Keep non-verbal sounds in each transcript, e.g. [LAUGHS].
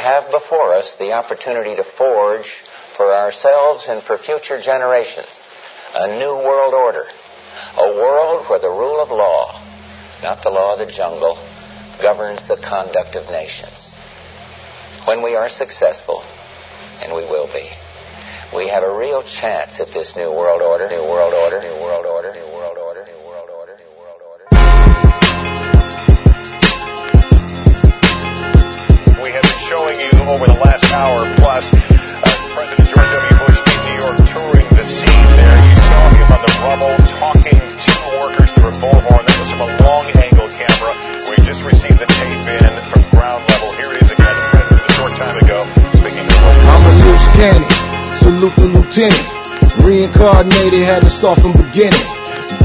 have before us the opportunity to forge for ourselves and for future generations a new world order. A world where the rule of law, not the law of the jungle, governs the conduct of nations. When we are successful, and we will be, we have a real chance at this new world order, new world order, new world order, new showing you over the last hour plus uh, President George W. Bush in New York touring the scene there. You saw him on the rubble talking to workers through a bullhorn. That was from a long angle camera he just received the tape in from ground level. Here it is again, President a short time ago speaking to. I'm a loose cannon, salute the lieutenant. Reincarnated, had to start from beginning.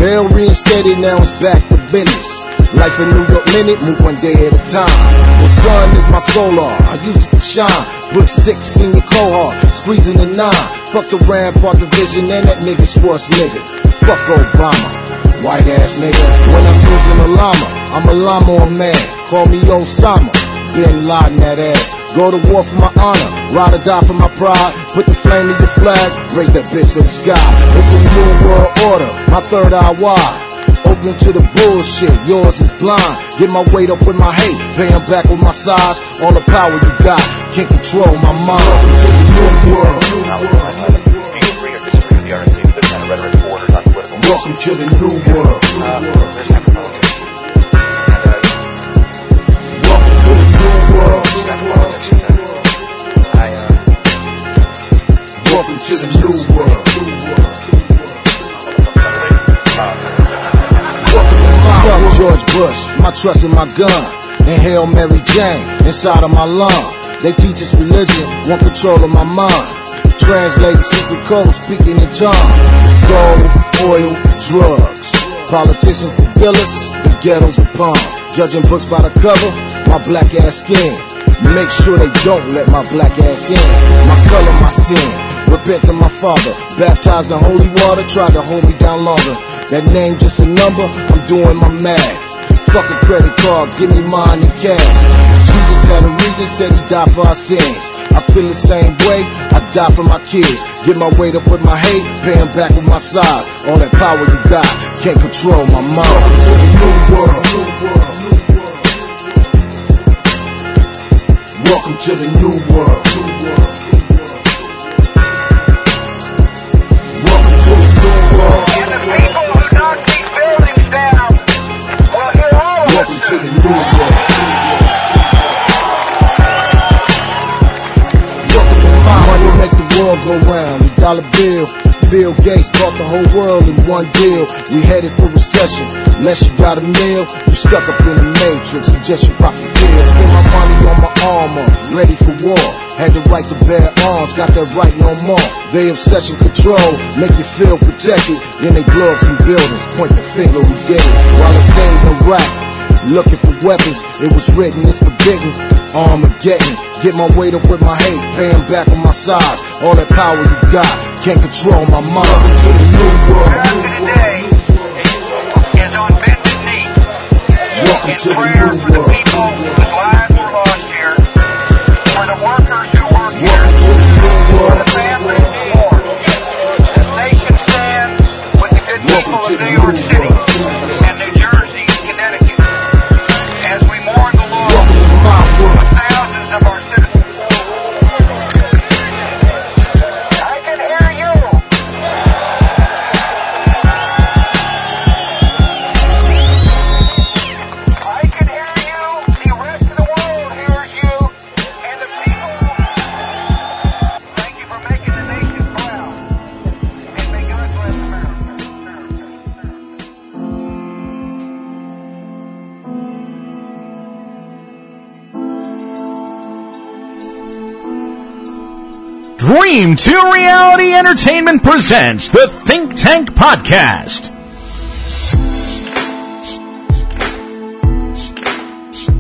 Bail reinstated, now it's back to business. Life in New York minute, move one day at a time. The sun is my solar, I use it to shine. Put six in your cohort, squeezing the nine. Fuck the Rampart division and that nigga Schwartz nigga. Fuck Obama, white ass nigga. When I'm using a llama, I'm a llama man. Call me Osama, Bin Laden that ass. Go to war for my honor, ride or die for my pride. Put the flame in your flag, raise that bitch to the sky. It's a new world order, my third eye wide. Open to the bullshit, yours is blind. Get my weight up with my hate, pay 'em back with my size. All the power you got, can't control my mind. To the new world. Welcome to the new world. Welcome to the new world. Welcome to the new world. George Bush, my trust in my gun. And Hail Mary Jane inside of my lung. They teach us religion, want control of my mind. Translate secret code, speaking in tongues. Gold, oil, drugs. Politicians the dealers, the ghettos the palm. Judging books by the cover, my black ass skin. Make sure they don't let my black ass in. My color, my sin. Repent to my father. Baptized in holy water, tried to hold me down longer. That name just a number, I'm doing my math. Fuck a credit card, give me mine in cash. Jesus had a reason, said he died for our sins. I feel the same way, I die for my kids. Get my weight up with my hate, pay back with my size. All that power you got, can't control my mind. Welcome to the new world. Welcome to the new world. Welcome to the new world. Money make the world go round. The dollar bill. Bill Gates bought the whole world in one deal. We headed for recession. Unless you got a meal, you stuck up in the matrix. Suggest you pop the pills. Spend my money on my armor, ready for war. Had the right to bear arms, got that right no more. They obsession control, make you feel protected. Then they blow up some buildings, point the finger, we did it. While it's in Iraq, looking for weapons. It was written, it's forbidden. Armageddon. Get my weight up with my hate, pay 'em back on my size. All that power you got, can't control my mind. Welcome To the new world. Today is on bended knee Welcome to the new world. 2 Reality Entertainment presents the Think Tank Podcast.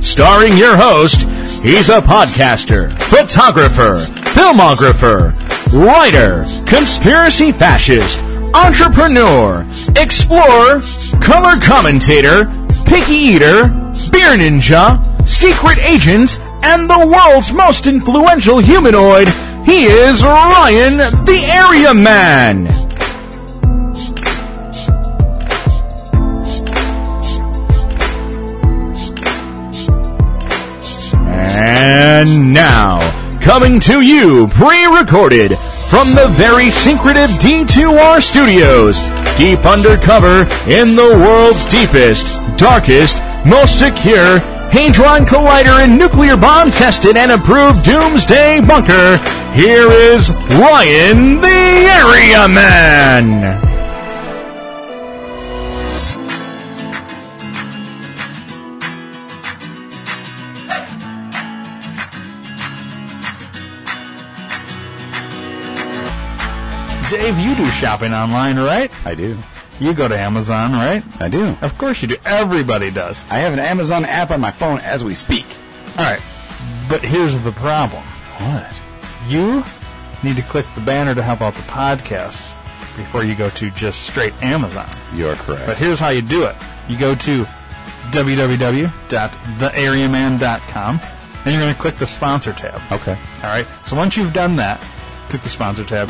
Starring your host, he's a podcaster, photographer, filmographer, writer, conspiracy fascist, entrepreneur, explorer, color commentator, picky eater, beer ninja, secret agent, and the world's most influential humanoid, he is Ryan the Area Man. And now, coming to you pre-recorded from the very secretive D2R studios, deep undercover in the world's deepest, darkest, most secure Hadron Collider and nuclear bomb tested and approved doomsday bunker, here is Ryan the Area Man. Dave, you do shopping online, right? I do. You go to Amazon, right? I do. Of course you do. Everybody does. I have an Amazon app on my phone as we speak. All right. But here's the problem. What? You need to click the banner to help out the podcast before you go to just straight Amazon. You're correct. But here's how you do it. You go to www.theareaman.com and you're going to click the sponsor tab. okay. All right. So once you've done that, click the sponsor tab.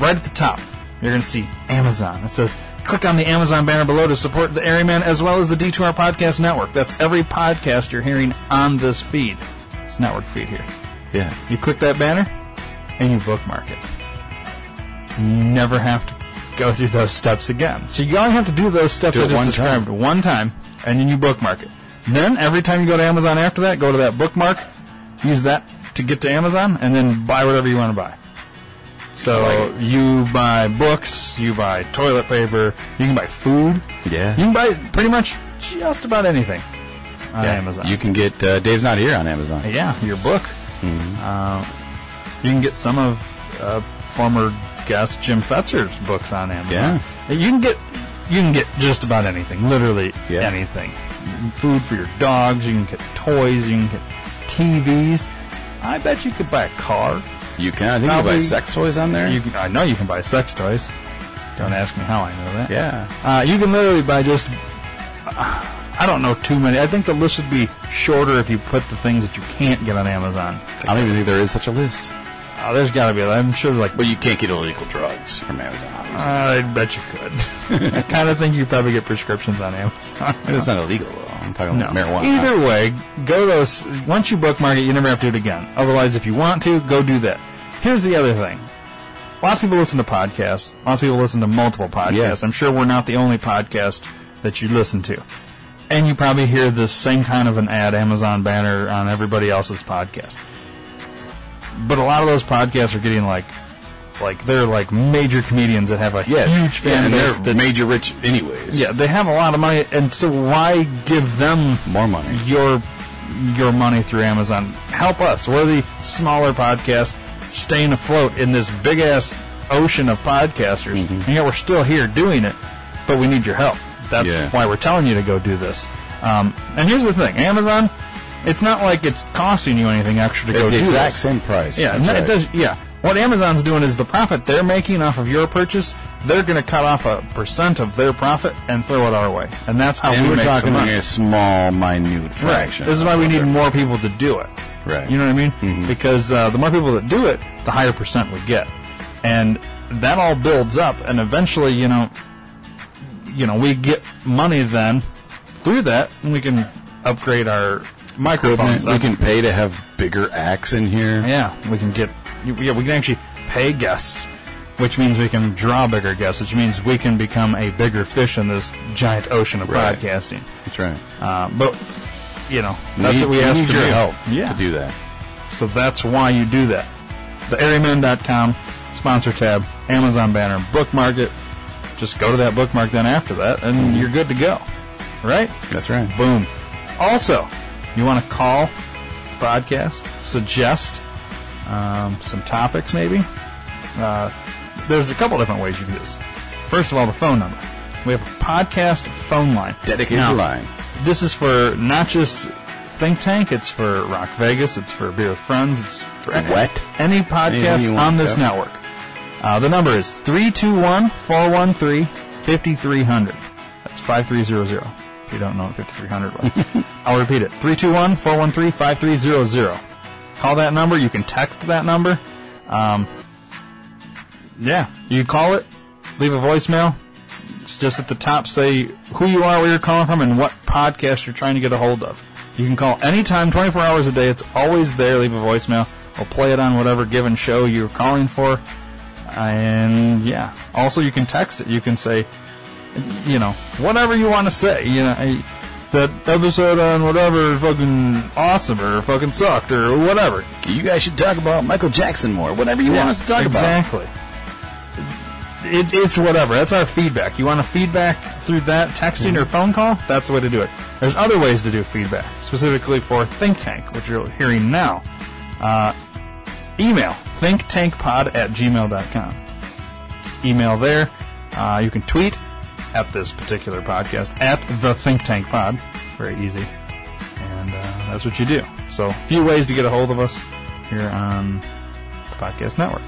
Right at the top, you're going to see Amazon. It says click on the Amazon banner below to support the Area Man as well as the D2R Podcast Network. That's every podcast you're hearing on this feed. It's network feed here. Yeah. You click that banner and you bookmark it. You never have to go through those steps again. So you only have to do those steps Do just one described time. one time, and then you bookmark it. Then every time you go to Amazon after that, go to that bookmark, use that to get to Amazon, and then buy whatever you want to buy. So you buy books, you buy toilet paper, you can buy food, Yeah. you can buy pretty much just about anything on Yeah. Amazon. You can get uh, Dave's Not Here on Amazon. Yeah, your book. Mm-hmm. Uh, you can get some of uh, former guest Jim Fetzer's books on Amazon. Yeah. You can get you can get just about anything, literally Yeah. anything. Food for your dogs. You can get toys. You can get TVs. I bet you could buy a car. You can. I think you can buy sex toys on there. You can, I know you can buy sex toys. Don't ask me how I know that. yeah. Uh, you can literally buy just. Uh, I don't know too many. I think the list would be shorter if you put the things that you can't get on Amazon. I don't even think there is such a list. Oh, there's got to be. I'm sure, like, But you can't get illegal drugs from Amazon. obviously. I bet you could. I kind of think you probably get prescriptions on Amazon. [LAUGHS] it's not illegal though. I'm talking No. about marijuana. Either way, go those. Once you bookmark it, you never have to do it again. Otherwise, if you want to, go do that. Here's the other thing. Lots of people listen to podcasts. Lots of people listen to multiple podcasts. Yeah. I'm sure we're not the only podcast that you listen to. And you probably hear the same kind of an ad Amazon banner on everybody else's podcast. But a lot of those podcasts are getting like, like they're like major comedians that have a yeah, huge yeah, fan and base. they're that- major rich anyways. yeah, they have a lot of money, and so why give them More money. your your money through Amazon? Help us. We're the smaller podcast staying afloat in this big ass ocean of podcasters, Mm-hmm. and yet we're still here doing it. But we need your help. That's Yeah. why we're telling you to go do this. Um, and here's the thing: Amazon. It's not like it's costing you anything extra to go It's the do exact this. same price. Yeah, no, it does. Yeah, what Amazon's doing is the profit they're making off of your purchase, they're going to cut off a percent of their profit and throw it our way, and that's how And we we're make some talking a small, minute Right. fraction. This is why we need more people to do it. Right. You know what I mean? Mhm. Because uh, the more people that do it, the higher percent we get, and that all builds up, and eventually, you know, you know, we get money then through that, and we can upgrade our microphones. We can pay to have bigger acts in here. Yeah, we can get. Yeah, we can actually pay guests, which means we can draw bigger guests, which means we can become a bigger fish in this giant ocean of Right. podcasting. That's right. Uh, but you know, that's what we ask need for your help Yeah, to do that. so that's why you do that. TheAreaman.com sponsor tab, Amazon banner, bookmark it. Just go to that bookmark then after that, and Mm-hmm. you're good to go. Right? That's right. Boom. Also, you want to call the podcast, suggest um, some topics maybe? Uh, there's a couple different ways you can do this. First of all, the phone number. We have a podcast phone line. Dedicated Now, line. This is for not just Think Tank, it's for Rock Vegas, it's for Beer with Friends, it's for Wet. any podcast on this network. Uh, the number is 321 413 5300. That's 5300. If you don't know what 5300 was, [LAUGHS] I'll repeat it 321 413 5300. call that number. You can text that number. Um, yeah, you call it, leave a voicemail. It's just at the top, say who you are, where you're calling from, and what podcast you're trying to get a hold of. You can call anytime, 24 hours a day. It's always there. Leave a voicemail. We'll play it on whatever given show you're calling for. And yeah, also you can text it. You can say, you know, whatever you want to say. You know, I- that episode on whatever fucking awesome or fucking sucked or whatever. You guys should talk about Michael Jackson more. Whatever you want us to talk about. exactly. It's, it's whatever. That's our feedback. You want a feedback through that texting or phone call? That's the way to do it. There's other ways to do feedback, specifically for Think Tank, which you're hearing now. Uh, email thinktankpod at gmail.com. Email there. Uh, you can tweet at this particular podcast at the Think Tank Pod. Very easy. And uh, that's what you do. So, a few ways to get a hold of us here on the podcast network.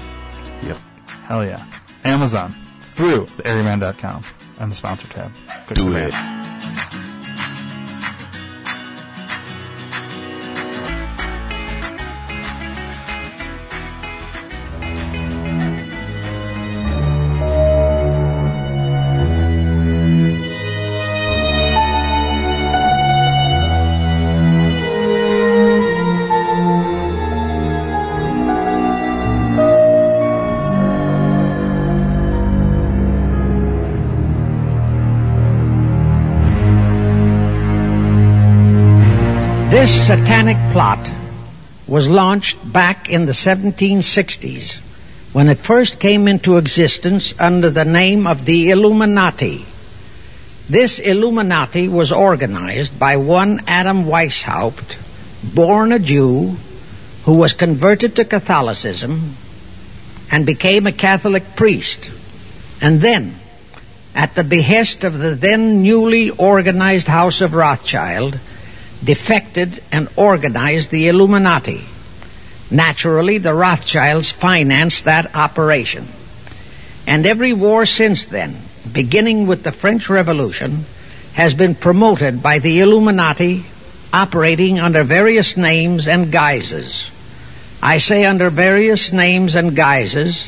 Yep. Hell yeah. Amazon through the areaman.com and the sponsor tab. Click Do it. This satanic plot was launched back in the 1760s when it first came into existence under the name of the Illuminati. This Illuminati was organized by one Adam Weishaupt, born a Jew, who was converted to Catholicism and became a Catholic priest. And then, at the behest of the then newly organized House of Rothschild, defected and organized the Illuminati. Naturally, the Rothschilds financed that operation. And every war since then, beginning with the French Revolution, has been promoted by the Illuminati operating under various names and guises. I say under various names and guises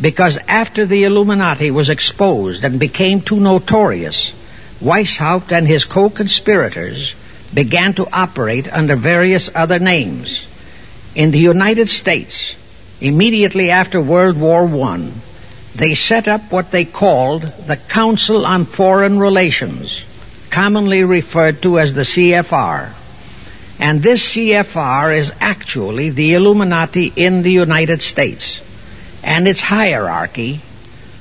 because after the Illuminati was exposed and became too notorious, Weishaupt and his co-conspirators began to operate under various other names. In the United States, immediately after World War I, they set up what they called the Council on Foreign Relations, commonly referred to as the CFR. And this CFR is actually the Illuminati in the United States. And its hierarchy,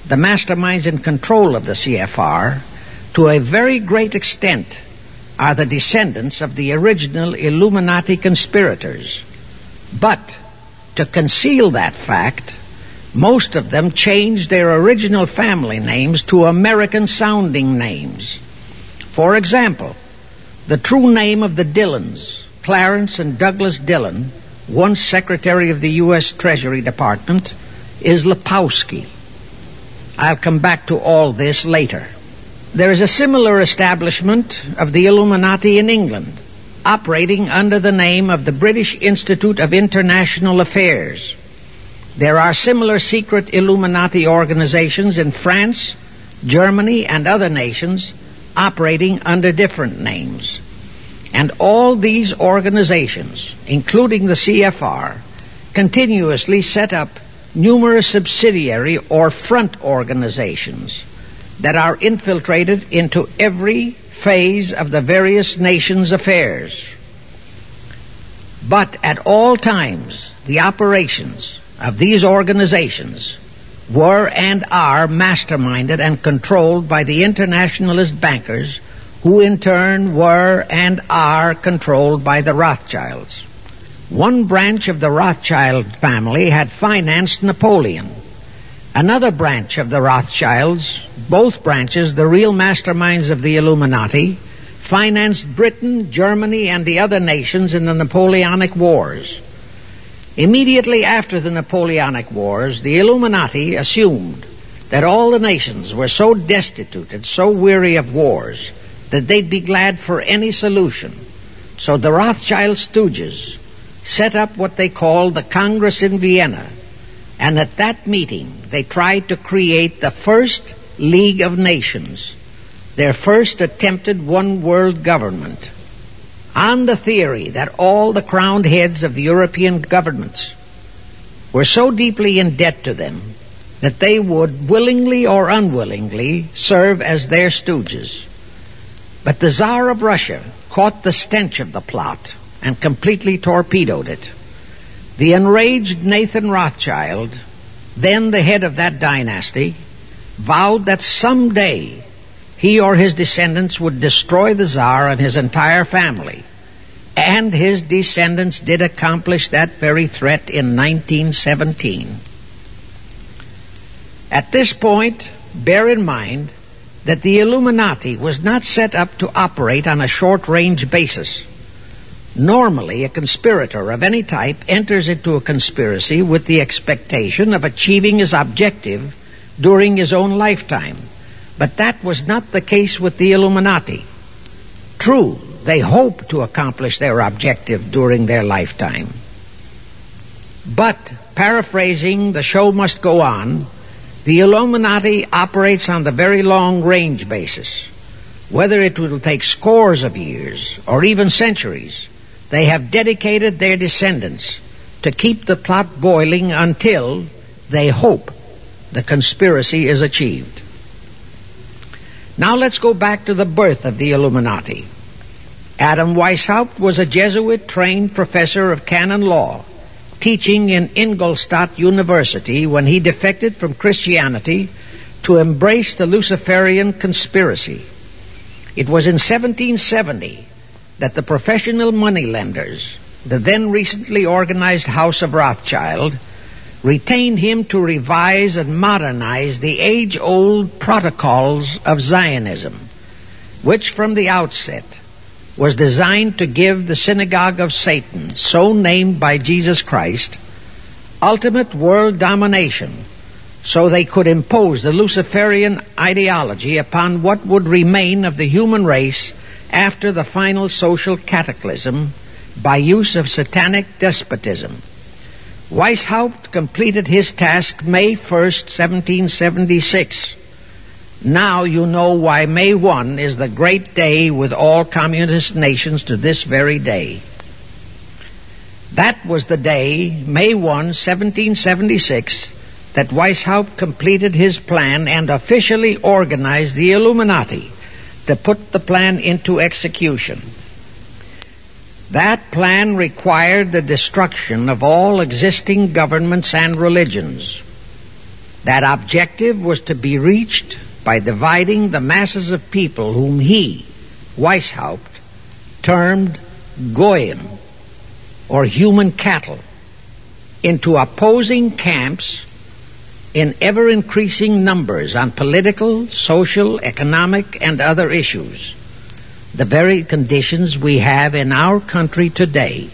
the masterminds in control of the CFR, to a very great extent, are the descendants of the original Illuminati conspirators. But to conceal that fact, most of them changed their original family names to American sounding names. For example, the true name of the Dillons, Clarence and Douglas Dillon, once Secretary of the U.S. Treasury Department, is Lepowski. I'll come back to all this later. There is a similar establishment of the Illuminati in England, operating under the name of the British Institute of International Affairs. There are similar secret Illuminati organizations in France, Germany, and other nations operating under different names. And all these organizations, including the CFR, continuously set up numerous subsidiary or front organizations that are infiltrated into every phase of the various nations' affairs. But at all times, the operations of these organizations were and are masterminded and controlled by the internationalist bankers who in turn were and are controlled by the Rothschilds. One branch of the Rothschild family had financed Napoleon. Another branch of the Rothschilds, both branches the real masterminds of the Illuminati, financed Britain, Germany, and the other nations in the Napoleonic Wars. Immediately after the Napoleonic Wars, the Illuminati assumed that all the nations were so destitute and so weary of wars that they'd be glad for any solution. So the Rothschild stooges set up what they called the Congress in Vienna. And at that meeting, they tried to create the first League of Nations, their first attempted one world government, on the theory that all the crowned heads of the European governments were so deeply in debt to them that they would willingly or unwillingly serve as their stooges. But the Tsar of Russia caught the stench of the plot and completely torpedoed it. The enraged Nathan Rothschild, then the head of that dynasty, vowed that someday he or his descendants would destroy the Tsar and his entire family. And his descendants did accomplish that very threat in 1917. At this point, bear in mind that the Illuminati was not set up to operate on a short range basis. Normally, a conspirator of any type enters into a conspiracy with the expectation of achieving his objective during his own lifetime. But that was not the case with the Illuminati. True, they hope to accomplish their objective during their lifetime. But, paraphrasing, the show must go on, the Illuminati operates on the very long range basis. Whether it will take scores of years or even centuries, they have dedicated their descendants to keep the plot boiling until they hope the conspiracy is achieved. Now let's go back to the birth of the Illuminati. Adam Weishaupt was a Jesuit trained professor of canon law, teaching in Ingolstadt University when he defected from Christianity to embrace the Luciferian conspiracy. It was in 1770 that the professional moneylenders, the then recently organized House of Rothschild, retained him to revise and modernize the age old protocols of Zionism, which from the outset was designed to give the synagogue of Satan, so named by Jesus Christ, ultimate world domination so they could impose the Luciferian ideology upon what would remain of the human race after the final social cataclysm by use of satanic despotism. Weishaupt completed his task May 1st, 1776. Now you know why May 1 is the great day with all communist nations to this very day. That was the day, May 1, 1776, that Weishaupt completed his plan and officially organized the Illuminati to put the plan into execution. That plan required the destruction of all existing governments and religions. That objective was to be reached by dividing the masses of people whom he, Weishaupt, termed Goyim, or human cattle, into opposing camps in ever increasing numbers on political, social, economic, and other issues. The very conditions we have in our country today.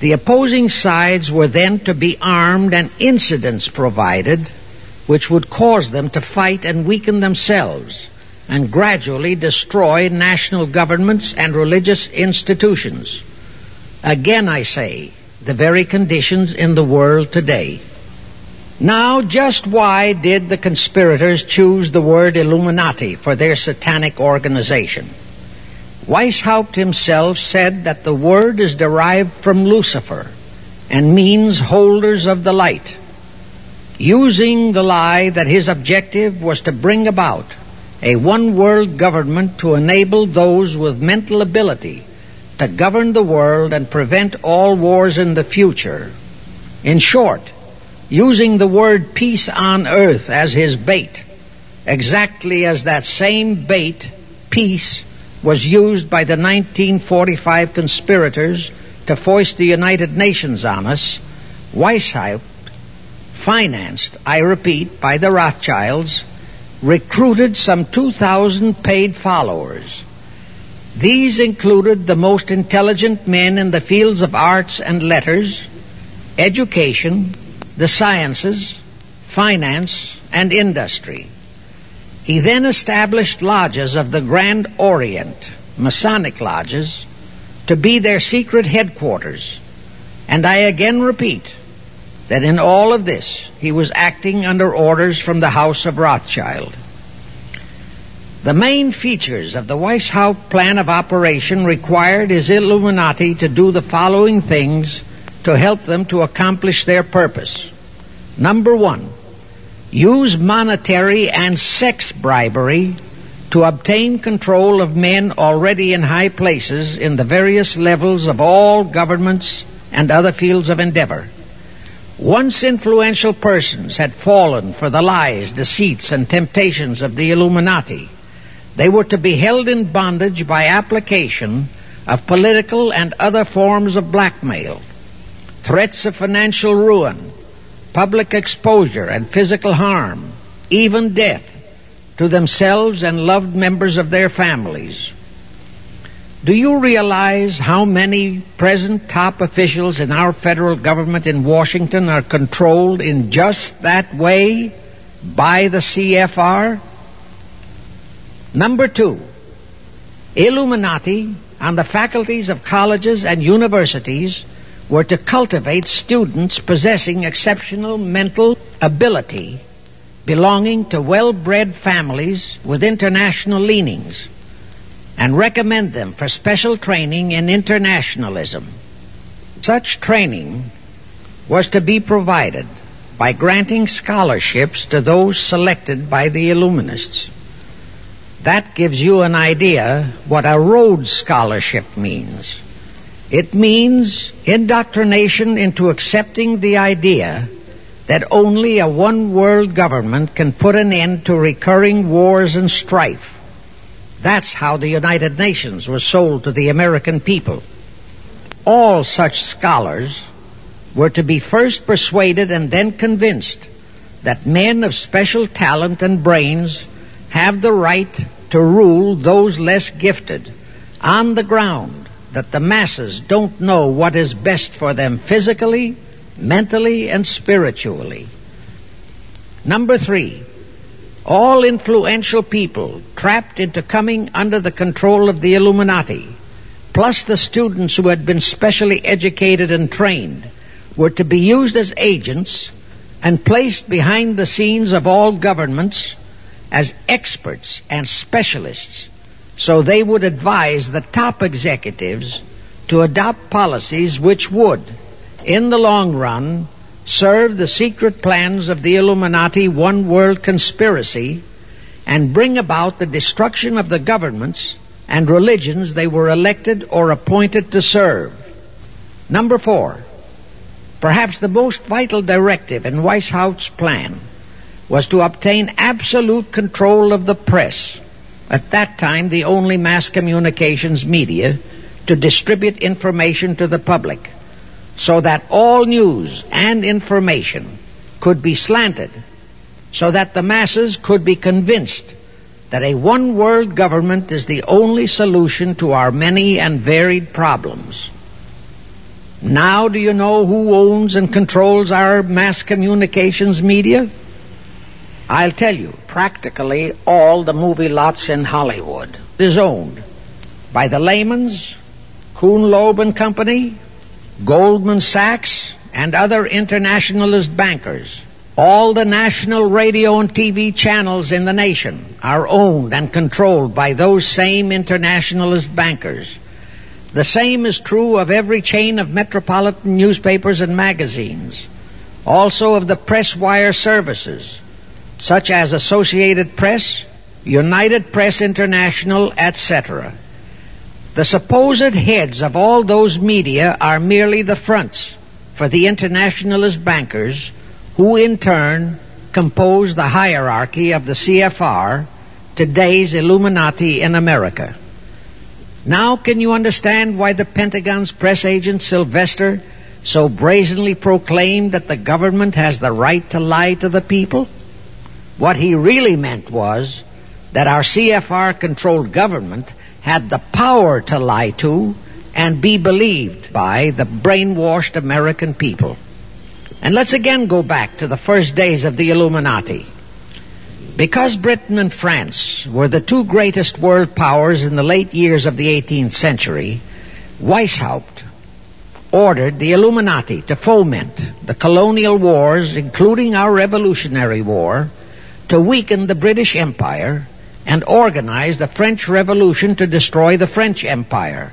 The opposing sides were then to be armed and incidents provided which would cause them to fight and weaken themselves and gradually destroy national governments and religious institutions. Again, I say, the very conditions in the world today. Now, just why did the conspirators choose the word Illuminati for their satanic organization? Weishaupt himself said that the word is derived from Lucifer and means holders of the light using the lie that his objective was to bring about a one world government to enable those with mental ability to govern the world and prevent all wars in the future. In short, using the word peace on earth as his bait, exactly as that same bait, peace, was used by the 1945 conspirators to foist the United Nations on us, Weishaupt financed, I repeat, by the Rothschilds, recruited some 2,000 paid followers. These included the most intelligent men in the fields of arts and letters, education, the sciences, finance, and industry. He then established lodges of the Grand Orient, Masonic lodges, to be their secret headquarters And I again repeat that in all of this, he was acting under orders from the House of Rothschild. The main features of the Weishaupt plan of operation required his Illuminati to do the following things to help them to accomplish their purpose. Number one, use monetary and sex bribery to obtain control of men already in high places in the various levels of all governments and other fields of endeavor. Once influential persons had fallen for the lies, deceits, and temptations of the Illuminati, they were to be held in bondage by application of political and other forms of blackmail, threats of financial ruin, public exposure and physical harm, even death to themselves and loved members of their families. Do you realize how many present top officials in our federal government in Washington are controlled in just that way by the CFR? Number two, Illuminati and the faculties of colleges and universities were to cultivate students possessing exceptional mental ability belonging to well-bred families with international leanings and recommend them for special training in internationalism. Such training was to be provided by granting scholarships to those selected by the Illuminists. That gives you an idea what a Rhodes Scholarship means. It means indoctrination into accepting the idea that only a one world government can put an end to recurring wars and strife. That's how the United Nations was sold to the American people. All such scholars were to be first persuaded and then convinced that men of special talent and brains have the right to rule those less gifted on the ground that the masses don't know what is best for them physically, mentally, and spiritually. Number three, all influential people trapped into coming under the control of the Illuminati, plus the students who had been specially educated and trained, were to be used as agents and placed behind the scenes of all governments as experts and specialists so they would advise the top executives to adopt policies which would, in the long run, serve the secret plans of the Illuminati one world conspiracy and bring about the destruction of the governments and religions they were elected or appointed to serve. Number four, perhaps the most vital directive in Weishaupt's plan was to obtain absolute control of the press, at that time the only mass communications media, to distribute information to the public, so that all news and information could be slanted, so that the masses could be convinced that a one world government is the only solution to our many and varied problems. Now do you know who owns and controls our mass communications media? I'll tell you, practically all the movie lots in Hollywood is owned by the Lehmans, Kuhn Loeb and Company, Goldman Sachs, and other internationalist bankers. All the national radio and TV channels in the nation are owned and controlled by those same internationalist bankers. The same is true of every chain of metropolitan newspapers and magazines, also of the press wire services, such as Associated Press, United Press International, etc. The supposed heads of all those media are merely the fronts for the internationalist bankers who in turn compose the hierarchy of the CFR, today's Illuminati in America. Now can you understand why the Pentagon's press agent Sylvester so brazenly proclaimed that the government has the right to lie to the people? What he really meant was that our CFR controlled government had the power to lie to and be believed by the brainwashed American people. And let's again go back to the first days of the Illuminati. Because Britain and France were the two greatest world powers in the late years of the 18th century, Weishaupt ordered the Illuminati to foment the colonial wars, including our Revolutionary War, to weaken the British Empire and organize the French Revolution to destroy the French Empire.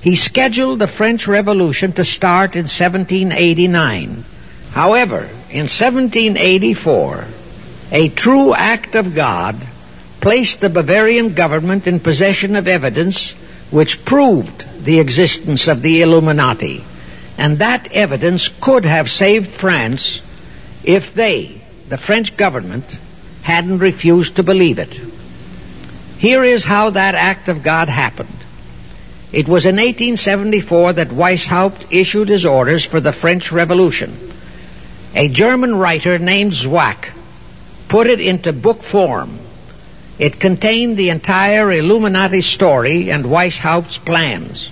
He scheduled the French Revolution to start in 1789. However, in 1784, a true act of God placed the Bavarian government in possession of evidence which proved the existence of the Illuminati. And that evidence could have saved France if they, the French government, hadn't refused to believe it. Here is how that act of God happened. It was in 1874 that Weishaupt issued his orders for the French Revolution. A German writer named Zwack put it into book form. It contained the entire Illuminati story and Weishaupt's plans.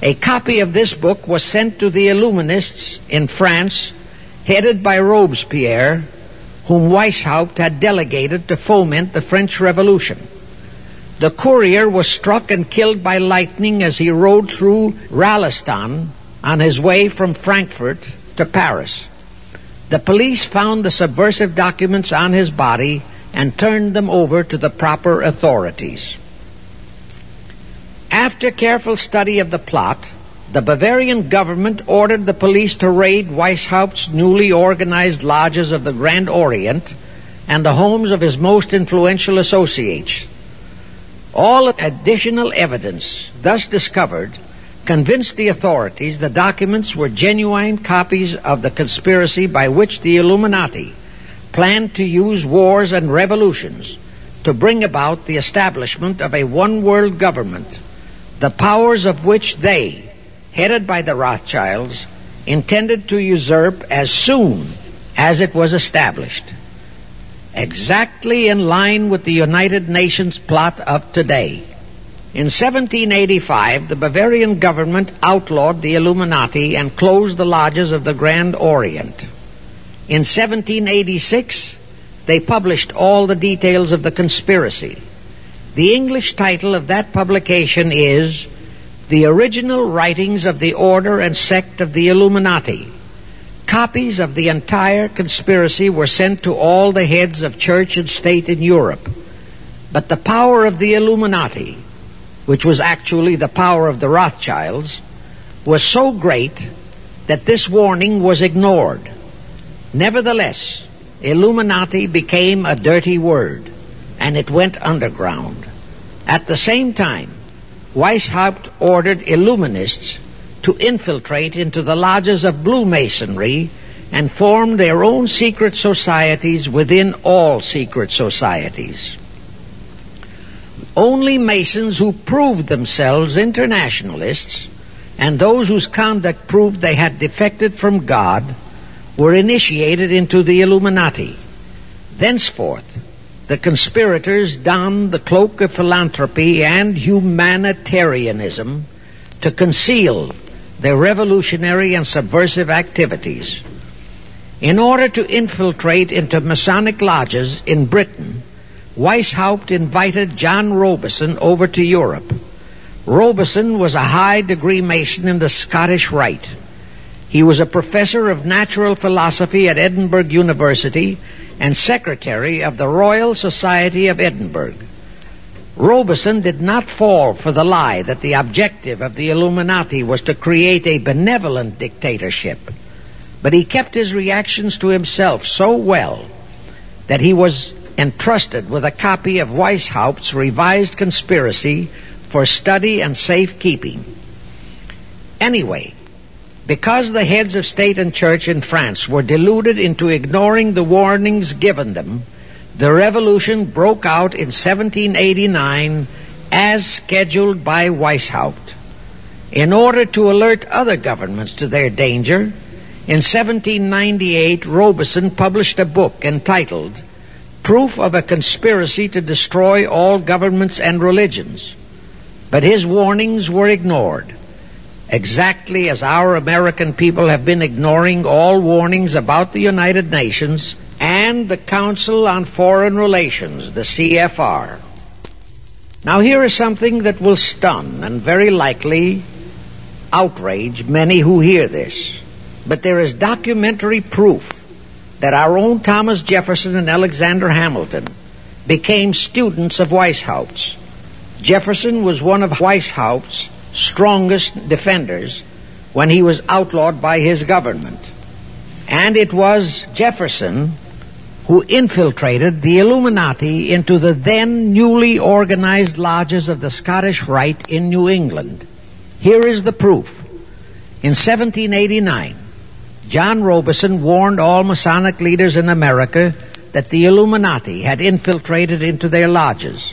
A copy of this book was sent to the Illuminists in France, headed by Robespierre, whom Weishaupt had delegated to foment the French Revolution. The courier was struck and killed by lightning as he rode through Ratisbon on his way from Frankfurt to Paris. The police found the subversive documents on his body and turned them over to the proper authorities. After careful study of the plot, the Bavarian government ordered the police to raid Weishaupt's newly organized lodges of the Grand Orient and the homes of his most influential associates. All additional evidence thus discovered convinced the authorities the documents were genuine copies of the conspiracy by which the Illuminati planned to use wars and revolutions to bring about the establishment of a one world government, the powers of which they, headed by the Rothschilds, intended to usurp as soon as it was established. Exactly in line with the United Nations plot of today. In 1785, the Bavarian government outlawed the Illuminati and closed the lodges of the Grand Orient. In 1786, they published all the details of the conspiracy. The English title of that publication is The Original Writings of the Order and Sect of the Illuminati. Copies of the entire conspiracy were sent to all the heads of church and state in Europe. But the power of the Illuminati, which was actually the power of the Rothschilds, was so great that this warning was ignored. Nevertheless, Illuminati became a dirty word, and it went underground. At the same time, Weishaupt ordered Illuminists to infiltrate into the lodges of Blue Masonry and form their own secret societies within all secret societies. Only Masons who proved themselves internationalists and those whose conduct proved they had defected from God were initiated into the Illuminati. Thenceforth, the conspirators donned the cloak of philanthropy and humanitarianism to conceal their revolutionary and subversive activities. In order to infiltrate into Masonic lodges in Britain, Weishaupt invited John Robison over to Europe. Robison was a high degree Mason in the Scottish Rite. He was a professor of natural philosophy at Edinburgh University and secretary of the Royal Society of Edinburgh. Robison did not fall for the lie that the objective of the Illuminati was to create a benevolent dictatorship, but he kept his reactions to himself so well that he was entrusted with a copy of Weishaupt's revised conspiracy for study and safekeeping. Anyway, because the heads of state and church in France were deluded into ignoring the warnings given them, the revolution broke out in 1789 as scheduled by Weishaupt. In order to alert other governments to their danger, in 1798 Robison published a book entitled Proof of a Conspiracy to Destroy All Governments and Religions. But his warnings were ignored exactly as our American people have been ignoring all warnings about the United Nations and the Council on Foreign Relations, the CFR. Now, here is something that will stun and very likely outrage many who hear this, but there is documentary proof that our own Thomas Jefferson and Alexander Hamilton became students of Weishaupt's. Jefferson was one of Weishaupt's strongest defenders when he was outlawed by his government. And it was Jefferson who infiltrated the Illuminati into the then newly organized lodges of the Scottish Rite in New England. Here is the proof. In 1789, John Robison warned all Masonic leaders in America that the Illuminati had infiltrated into their lodges.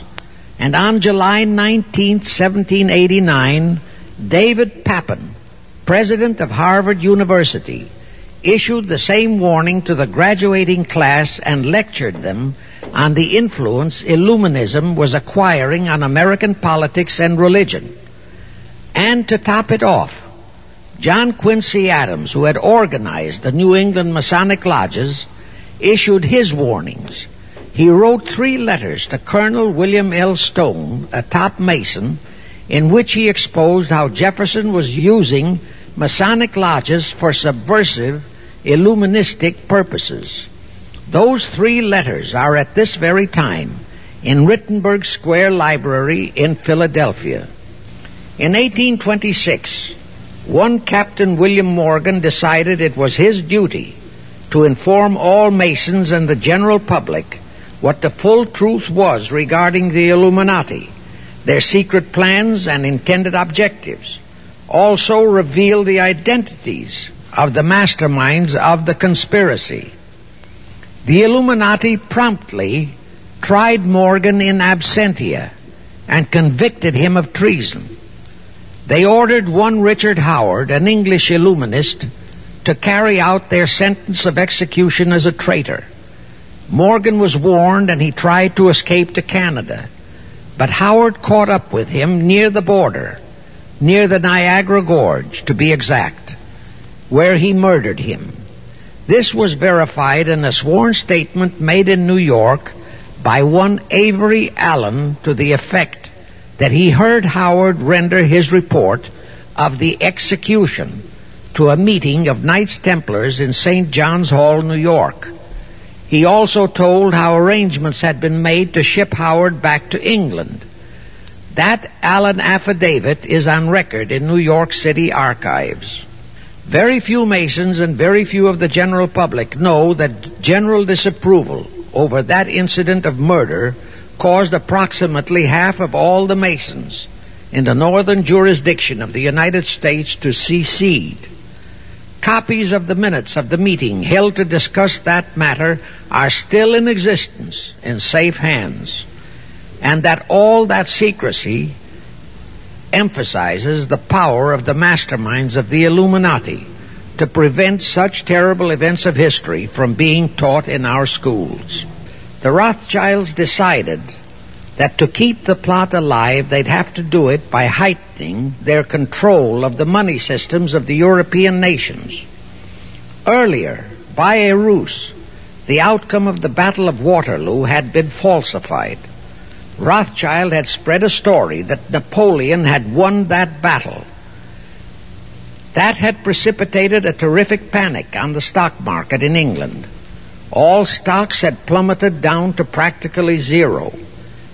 And on July 19, 1789, David Papin, president of Harvard University, issued the same warning to the graduating class and lectured them on the influence Illuminism was acquiring on American politics and religion. And to top it off, John Quincy Adams, who had organized the New England Masonic Lodges, issued his warnings. He wrote three letters to Colonel William L. Stone, a top Mason, in which he exposed how Jefferson was using Masonic lodges for subversive, illuministic purposes. Those three letters are at this very time in Rittenberg Square Library in Philadelphia. In 1826, one Captain William Morgan decided it was his duty to inform all Masons and the general public what the full truth was regarding the Illuminati, their secret plans and intended objectives. Also reveal the identities of the masterminds of the conspiracy. The Illuminati promptly tried Morgan in absentia and convicted him of treason. They ordered one Richard Howard, an English Illuminist, to carry out their sentence of execution as a traitor. Morgan was warned and he tried to escape to Canada. But Howard caught up with him near the border, near the Niagara Gorge, to be exact, where he murdered him. This was verified in a sworn statement made in New York by one Avery Allen to the effect that he heard Howard render his report of the execution to a meeting of Knights Templars in St. John's Hall, New York. He also told how arrangements had been made to ship Howard back to England. That Allen affidavit is on record in New York City archives. Very few Masons and very few of the general public know that general disapproval over that incident of murder caused approximately half of all the Masons in the northern jurisdiction of the United States to secede. Copies of the minutes of the meeting held to discuss that matter are still in existence in safe hands, and that all that secrecy emphasizes the power of the masterminds of the Illuminati to prevent such terrible events of history from being taught in our schools. The Rothschilds decided that to keep the plot alive, they'd have to do it by heightening their control of the money systems of the European nations. Earlier, by a ruse, the outcome of the Battle of Waterloo had been falsified. Rothschild had spread a story that Napoleon had won that battle. That had precipitated a terrific panic on the stock market in England. All stocks had plummeted down to practically zero,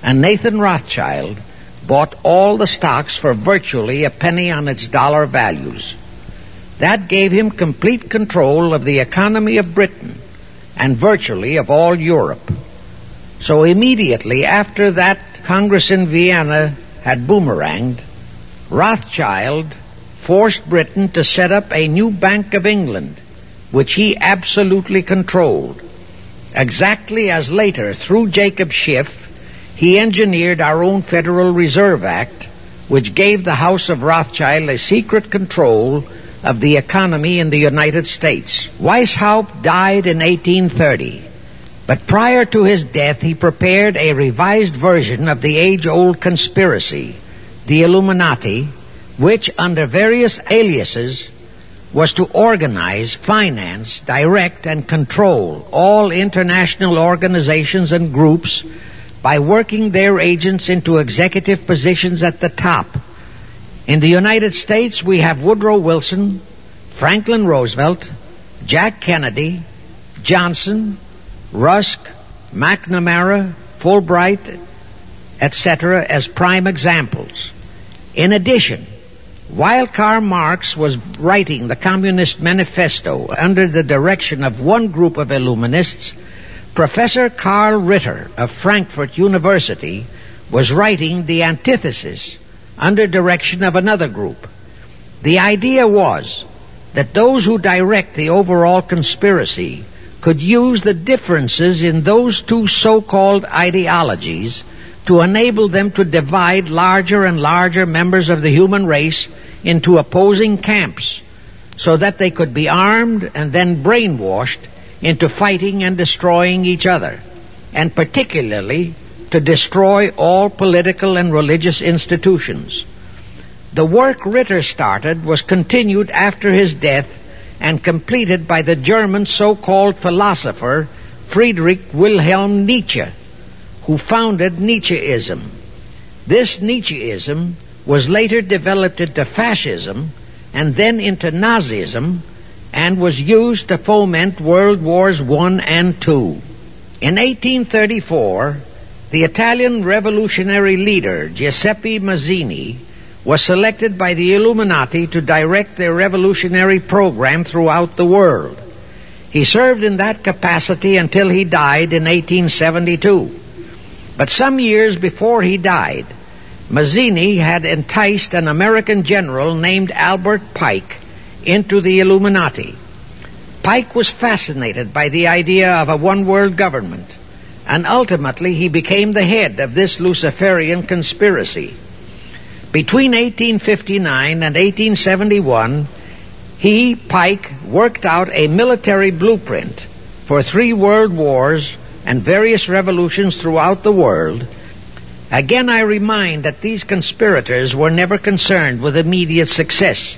and Nathan Rothschild bought all the stocks for virtually a penny on its dollar values. That gave him complete control of the economy of Britain and virtually of all Europe. So immediately after that Congress in Vienna had boomeranged, Rothschild forced Britain to set up a new Bank of England, which he absolutely controlled. Exactly as later, through Jacob Schiff, he engineered our own Federal Reserve Act, which gave the House of Rothschild a secret control of the economy in the United States. Weishaupt died in 1830, but prior to his death, he prepared a revised version of the age-old conspiracy, the Illuminati, which, under various aliases, was to organize, finance, direct, and control all international organizations and groups by working their agents into executive positions at the top In the United States, we have Woodrow Wilson, Franklin Roosevelt, Jack Kennedy, Johnson, Rusk, McNamara, Fulbright, etc., as prime examples. In addition, while Karl Marx was writing the Communist Manifesto under the direction of one group of Illuminists, Professor Karl Ritter of Frankfurt University was writing the antithesis under direction of another group. The idea was that those who direct the overall conspiracy could use the differences in those two so-called ideologies to enable them to divide larger and larger members of the human race into opposing camps so that they could be armed and then brainwashed into fighting and destroying each other, and particularly to destroy all political and religious institutions. The work Ritter started was continued after his death and completed by the German so-called philosopher Friedrich Wilhelm Nietzsche, who founded Nietzscheism. This Nietzscheism was later developed into fascism and then into Nazism and was used to foment World Wars I and II. In 1834, the Italian revolutionary leader Giuseppe Mazzini was selected by the Illuminati to direct their revolutionary program throughout the world. He served in that capacity until he died in 1872. But some years before he died, Mazzini had enticed an American general named Albert Pike into the Illuminati. Pike was fascinated by the idea of a one world government, and ultimately he became the head of this Luciferian conspiracy. Between 1859 and 1871, he, Pike, worked out a military blueprint for three world wars and various revolutions throughout the world. Again, I remind that these conspirators were never concerned with immediate success.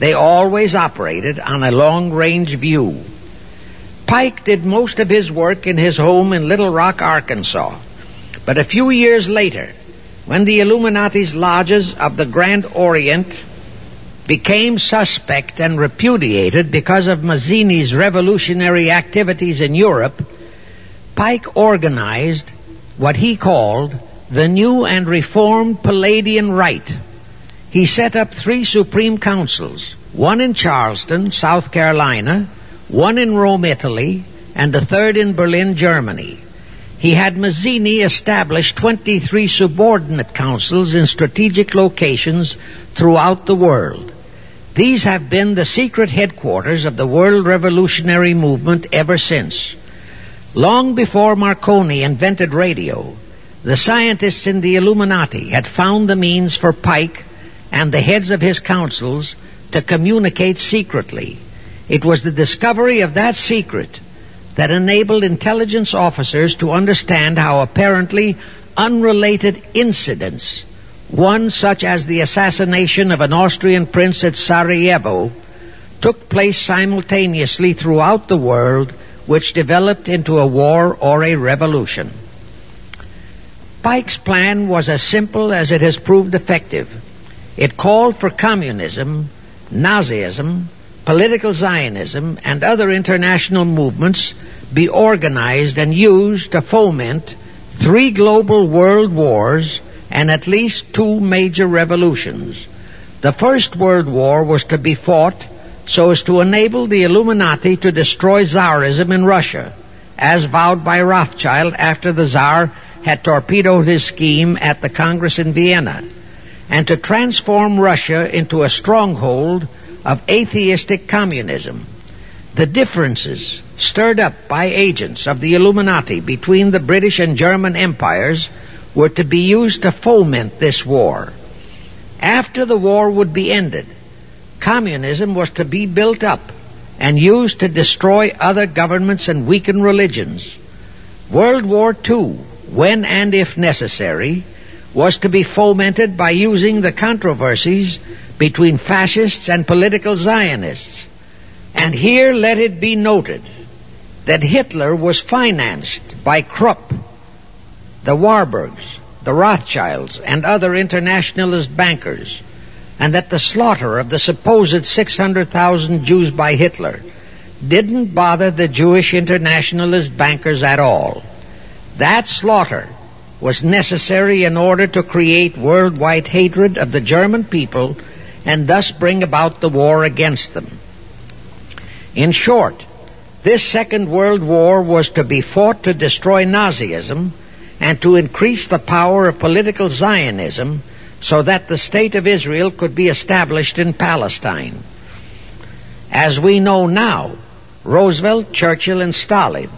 They always operated on a long range view. Pike did most of his work in his home in Little Rock, Arkansas. But a few years later, when the Illuminati's lodges of the Grand Orient became suspect and repudiated because of Mazzini's revolutionary activities in Europe, Pike organized what he called the new and reformed Palladian Rite. He set up three supreme councils, one in Charleston, South Carolina, one in Rome, Italy, and the third in Berlin, Germany. He had Mazzini establish 23 subordinate councils in strategic locations throughout the world. These have been the secret headquarters of the world revolutionary movement ever since. Long before Marconi invented radio, the scientists in the Illuminati had found the means for Pike and the heads of his councils to communicate secretly. It was the discovery of that secret that enabled intelligence officers to understand how apparently unrelated incidents, one such as the assassination of an Austrian prince at Sarajevo, took place simultaneously throughout the world, which developed into a war or a revolution. Pike's plan was as simple as it has proved effective. It called for communism, Nazism, political Zionism, and other international movements be organized and used to foment three global world wars and at least two major revolutions. The First World War was to be fought so as to enable the Illuminati to destroy Tsarism in Russia, as vowed by Rothschild after the Tsar had torpedoed his scheme at the Congress in Vienna, and to transform Russia into a stronghold of atheistic communism. The differences stirred up by agents of the Illuminati between the British and German empires were to be used to foment this war. After the war would be ended, communism was to be built up and used to destroy other governments and weaken religions. World War II, when and if necessary, was to be fomented by using the controversies between fascists and political Zionists. And here let it be noted that Hitler was financed by Krupp, the Warburgs, the Rothschilds, and other internationalist bankers. and that the slaughter of the supposed 600,000 Jews by Hitler didn't bother the Jewish internationalist bankers at all. That slaughter was necessary in order to create worldwide hatred of the German people and thus bring about the war against them. In short, this Second World War was to be fought to destroy Nazism and to increase the power of political Zionism so that the State of Israel could be established in Palestine. As we know now, Roosevelt, Churchill, and Stalin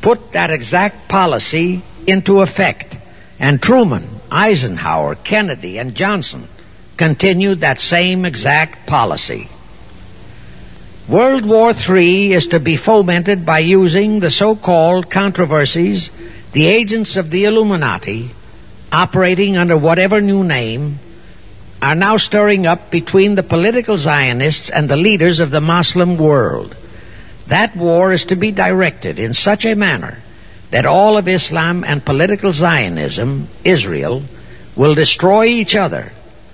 put that exact policy into effect, and Truman, Eisenhower, Kennedy, and Johnson continued that same exact policy. World War III is to be fomented by using the so-called controversies, the agents of the Illuminati, operating under whatever new name, are now stirring up between the political Zionists and the leaders of the Muslim world. That war is to be directed in such a manner that all of Islam and political Zionism, Israel, will destroy each other,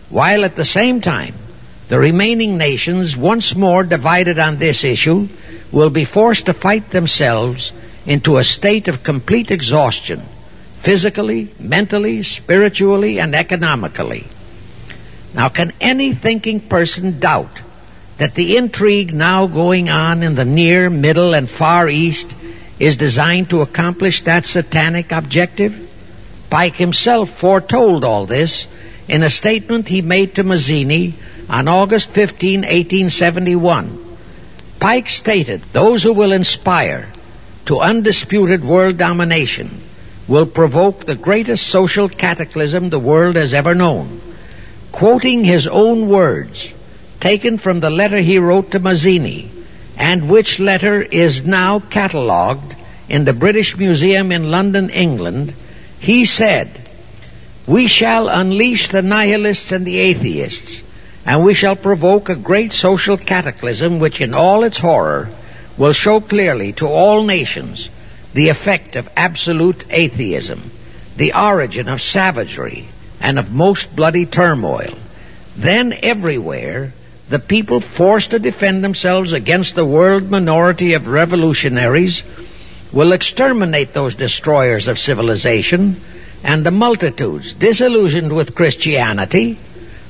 while at the same time the remaining nations, once more divided on this issue, will be forced to fight themselves into a state of complete exhaustion, physically, mentally, spiritually, and economically. Now, can any thinking person doubt that the intrigue now going on in the near, middle, and far east is designed to accomplish that satanic objective? Pike himself foretold all this in a statement he made to Mazzini on August 15, 1871. Pike stated, Those who will inspire to undisputed world domination will provoke the greatest social cataclysm the world has ever known. Quoting his own words, taken from the letter he wrote to Mazzini, and which letter is now catalogued in the British Museum in London, England, he said, We shall unleash the nihilists and the atheists, and we shall provoke a great social cataclysm which in all its horror will show clearly to all nations the effect of absolute atheism, the origin of savagery and of most bloody turmoil. Then everywhere the people forced to defend themselves against the world minority of revolutionaries will exterminate those destroyers of civilization and the multitudes disillusioned with Christianity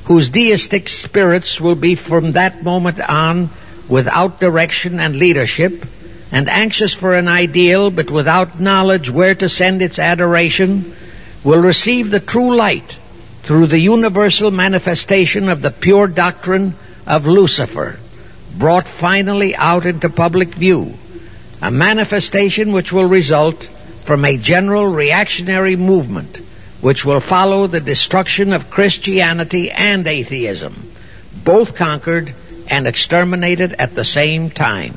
whose deistic spirits will be from that moment on without direction and leadership, and anxious for an ideal but without knowledge where to send its adoration, will receive the true light through the universal manifestation of the pure doctrine of Lucifer, brought finally out into public view, a manifestation which will result from a general reactionary movement which will follow the destruction of Christianity and atheism, both conquered and exterminated at the same time.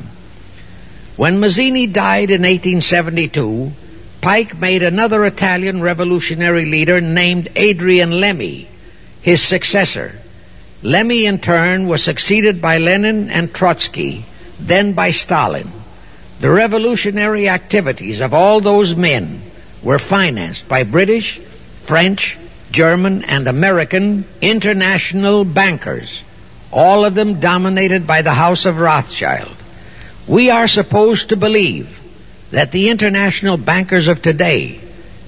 When Mazzini died in 1872, Pike made another Italian revolutionary leader named Adrian Lemmi his successor. Lemmi, in turn, was succeeded by Lenin and Trotsky, then by Stalin. The revolutionary activities of all those men were financed by British, French, German, and American international bankers, all of them dominated by the House of Rothschild. We are supposed to believe that the international bankers of today,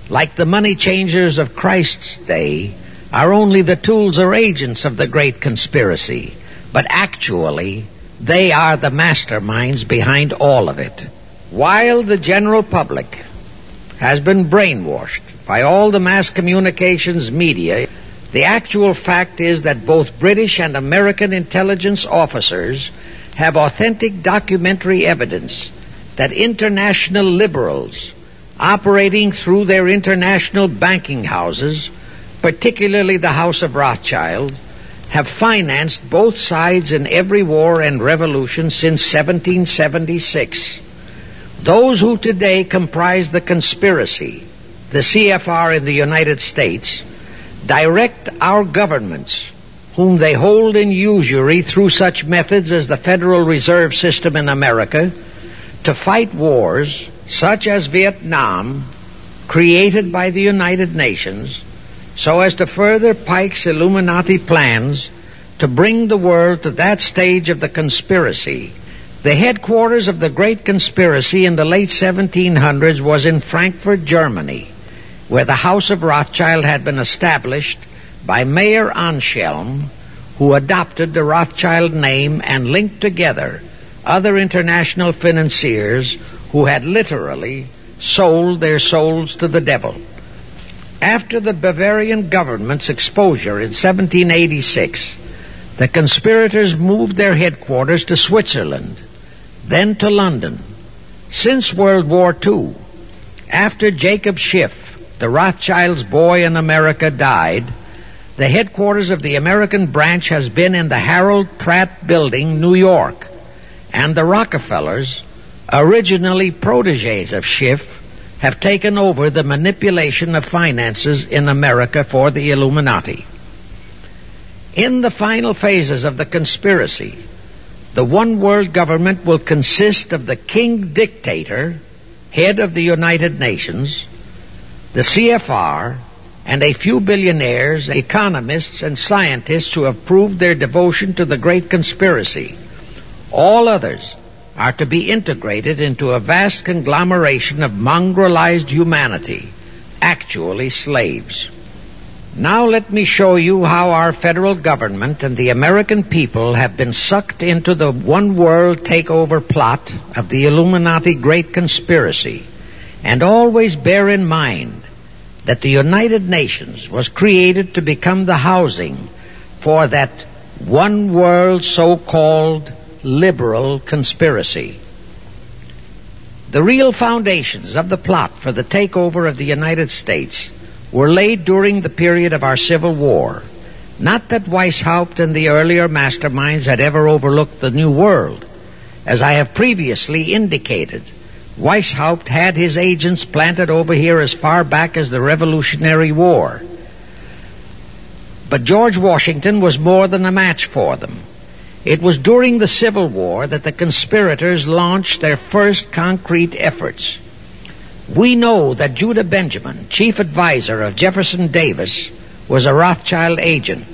like the money changers of Christ's day, are only the tools or agents of the great conspiracy, but actually, they are the masterminds behind all of it. While the general public has been brainwashed by all the mass communications media, the actual fact is that both British and American intelligence officers have authentic documentary evidence that international liberals operating through their international banking houses, particularly the House of Rothschild, have financed both sides in every war and revolution since 1776. Those who today comprise the conspiracy the CFR in the United States direct our governments, whom they hold in usury through such methods as the Federal Reserve System in America, to fight wars such as Vietnam, created by the United Nations, so as to further Pike's Illuminati plans to bring the world to that stage of the conspiracy. The headquarters of the great conspiracy in the late 1700s was in Frankfurt, Germany, where the House of Rothschild had been established by Mayer Amschel, who adopted the Rothschild name and linked together other international financiers who had literally sold their souls to the devil. After the Bavarian government's exposure in 1786, the conspirators moved their headquarters to Switzerland, then to London. Since World War II, after Jacob Schiff, the Rothschild's boy in America, died, the headquarters of the American branch has been in the Harold Pratt Building, New York, and the Rockefellers, originally proteges of Schiff, have taken over the manipulation of finances in America for the Illuminati. In the final phases of the conspiracy, the one world government will consist of the king dictator, head of the United Nations, the CFR, and a few billionaires, economists, and scientists who have proved their devotion to the great conspiracy. All others are to be integrated into a vast conglomeration of mongrelized humanity, actually slaves. Now let me show you how our federal government and the American people have been sucked into the one world takeover plot of the Illuminati Great Conspiracy. And always bear in mind that the United Nations was created to become the housing for that one world so-called liberal conspiracy. The real foundations of the plot for the takeover of the United States were laid during the period of our Civil War. Not that Weishaupt and the earlier masterminds had ever overlooked the New World. As I have previously indicated, Weishaupt had his agents planted over here as far back as the Revolutionary War. But George Washington was more than a match for them. It was during the Civil War that the conspirators launched their first concrete efforts. We know that Judah Benjamin, chief advisor of Jefferson Davis, was a Rothschild agent.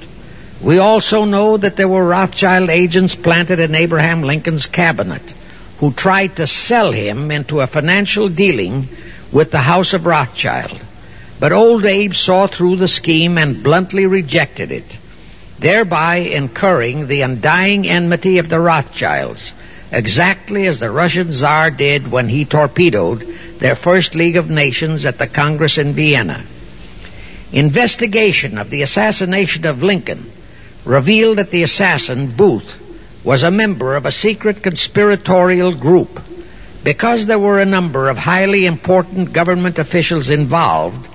We also know that there were Rothschild agents planted in Abraham Lincoln's cabinet who tried to sell him into a financial dealing with the House of Rothschild. But old Abe saw through the scheme and bluntly rejected it, thereby incurring the undying enmity of the Rothschilds, exactly as the Russian Tsar did when he torpedoed their first League of Nations at the Congress in Vienna. Investigation of the assassination of Lincoln revealed that the assassin, Booth, was a member of a secret conspiratorial group. Because there were a number of highly important government officials involved,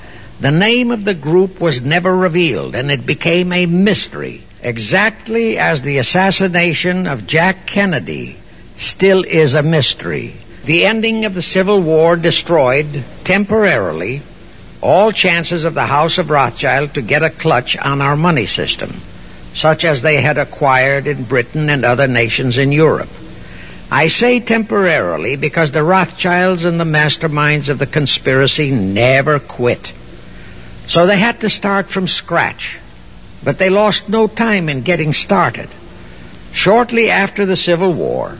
the name of the group was never revealed and it became a mystery, exactly as the assassination of Jack Kennedy still is a mystery. The ending of the Civil War destroyed, temporarily, all chances of the House of Rothschild to get a clutch on our money system, such as they had acquired in Britain and other nations in Europe. I say temporarily because the Rothschilds and the masterminds of the conspiracy never quit. So they had to start from scratch. But they lost no time in getting started. Shortly after the Civil War,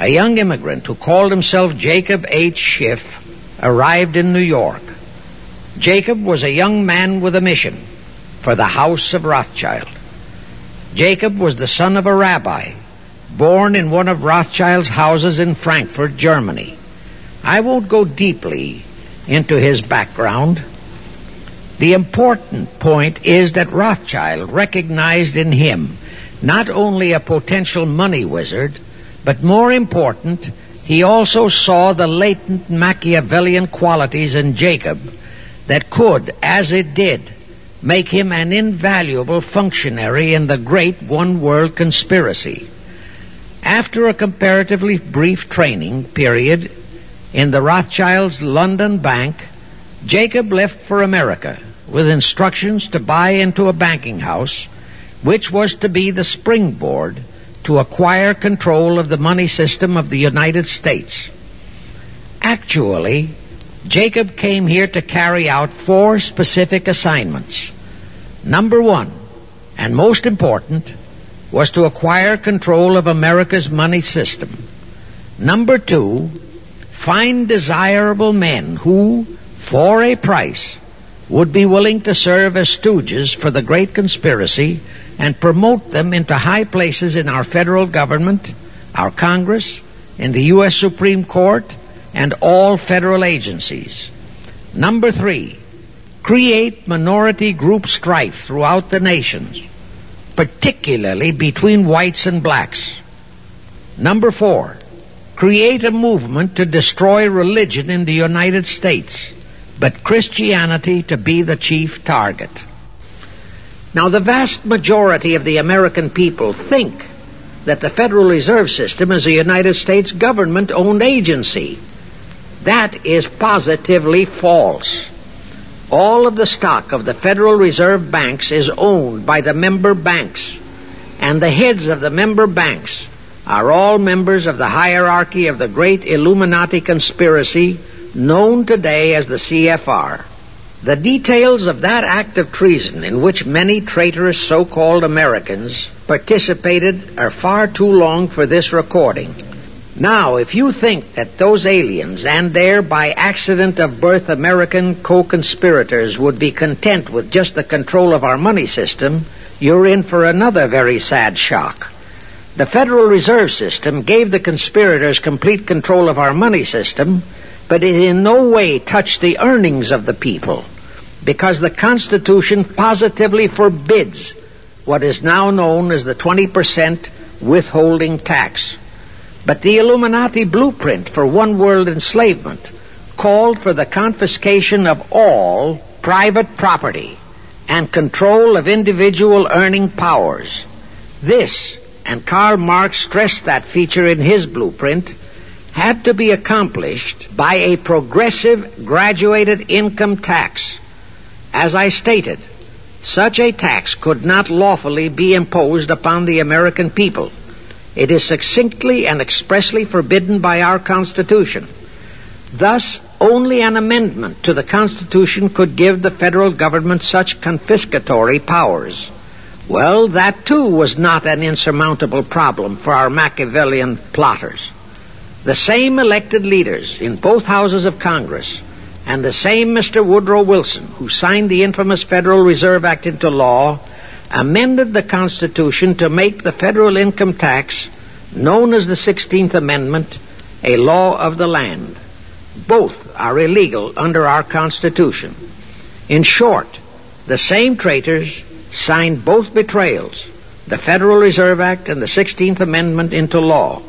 a young immigrant who called himself Jacob H. Schiff arrived in New York. Jacob was a young man with a mission for the House of Rothschild. Jacob was the son of a rabbi, born in one of Rothschild's houses in Frankfurt, Germany. I won't go deeply into his background. The important point is that Rothschild recognized in him not only a potential money wizard, but more important, he also saw the latent Machiavellian qualities in Jacob that could, as it did, make him an invaluable functionary in the great one world conspiracy. After a comparatively brief training period in the Rothschilds' London Bank, Jacob left for America with instructions to buy into a banking house, which was to be the springboard to acquire control of the money system of the United States. Actually, Jacob came here to carry out four specific assignments. Number one, and most important, was to acquire control of America's money system. Number two, find desirable men who, for a price, would be willing to serve as stooges for the great conspiracy and promote them into high places in our federal government, our Congress, in the U.S. Supreme Court, and all federal agencies. Number three, create minority group strife throughout the nations, particularly between whites and blacks. Number four, create a movement to destroy religion in the United States, but Christianity to be the chief target. Now, the vast majority of the American people think that the Federal Reserve System is a United States government owned agency. That is positively false. All of the stock of the Federal Reserve banks is owned by the member banks, and the heads of the member banks are all members of the hierarchy of the great Illuminati conspiracy known today as the CFR. The details of that act of treason in which many traitorous so-called Americans participated are far too long for this recording. Now, if you think that those aliens and their by accident of birth American co-conspirators would be content with just the control of our money system, you're in for another very sad shock. The Federal Reserve System gave the conspirators complete control of our money system, but it in no way touched the earnings of the people because the Constitution positively forbids what is now known as the 20% withholding tax. But the Illuminati blueprint for one world enslavement called for the confiscation of all private property and control of individual earning powers. This, and Karl Marx stressed that feature in his blueprint, had to be accomplished by a progressive graduated income tax. As I stated, such a tax could not lawfully be imposed upon the American people. It is succinctly and expressly forbidden by our Constitution. Thus, only an amendment to the Constitution could give the federal government such confiscatory powers. Well, that too was not an insurmountable problem for our Machiavellian plotters. The same elected leaders in both houses of Congress and the same Mr. Woodrow Wilson, who signed the infamous Federal Reserve Act into law, amended the Constitution to make the federal income tax, known as the 16th Amendment, a law of the land. Both are illegal under our Constitution. In short, the same traitors signed both betrayals, the Federal Reserve Act and the 16th Amendment into law.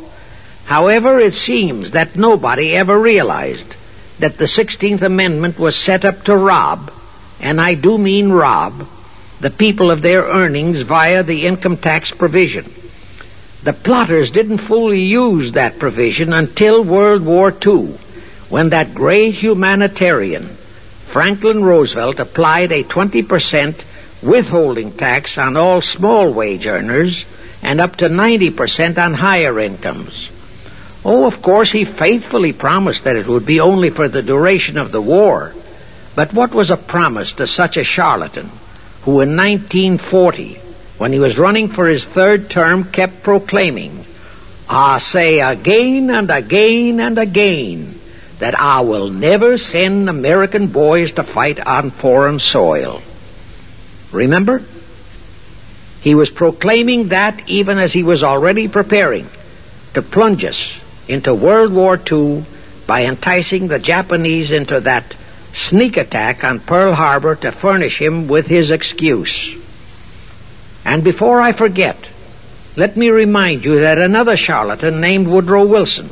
However, it seems that nobody ever realized that the 16th Amendment was set up to rob, and I do mean rob, the people of their earnings via the income tax provision. The plotters didn't fully use that provision until World War II, when that great humanitarian, Franklin Roosevelt, applied a 20% withholding tax on all small wage earners and up to 90% on higher incomes. Oh, of course, he faithfully promised that it would be only for the duration of the war. But what was a promise to such a charlatan who in 1940, when he was running for his third term, kept proclaiming, I say again and again and again that I will never send American boys to fight on foreign soil. Remember? He was proclaiming that even as he was already preparing to plunge us into World War II by enticing the Japanese into that sneak attack on Pearl Harbor to furnish him with his excuse. And before I forget, let me remind you that another charlatan named Woodrow Wilson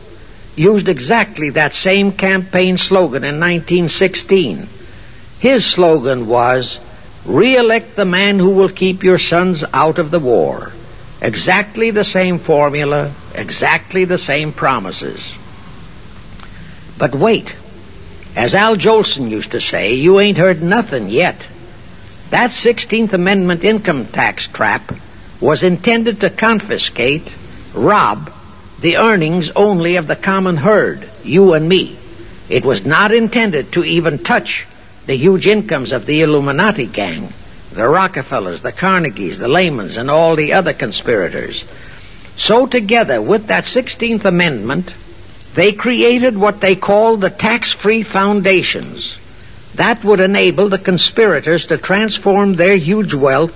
used exactly that same campaign slogan in 1916. His slogan was, re-elect the man who will keep your sons out of the war. Exactly the same formula, exactly the same promises. But wait. As Al Jolson used to say, you ain't heard nothing yet. That 16th Amendment income tax trap was intended to confiscate, rob, the earnings only of the common herd, you and me. It was not intended to even touch the huge incomes of the Illuminati gang. The Rockefellers, the Carnegies, the Lehmans, and all the other conspirators. So together with that 16th Amendment, they created what they called the tax-free foundations. That would enable the conspirators to transform their huge wealth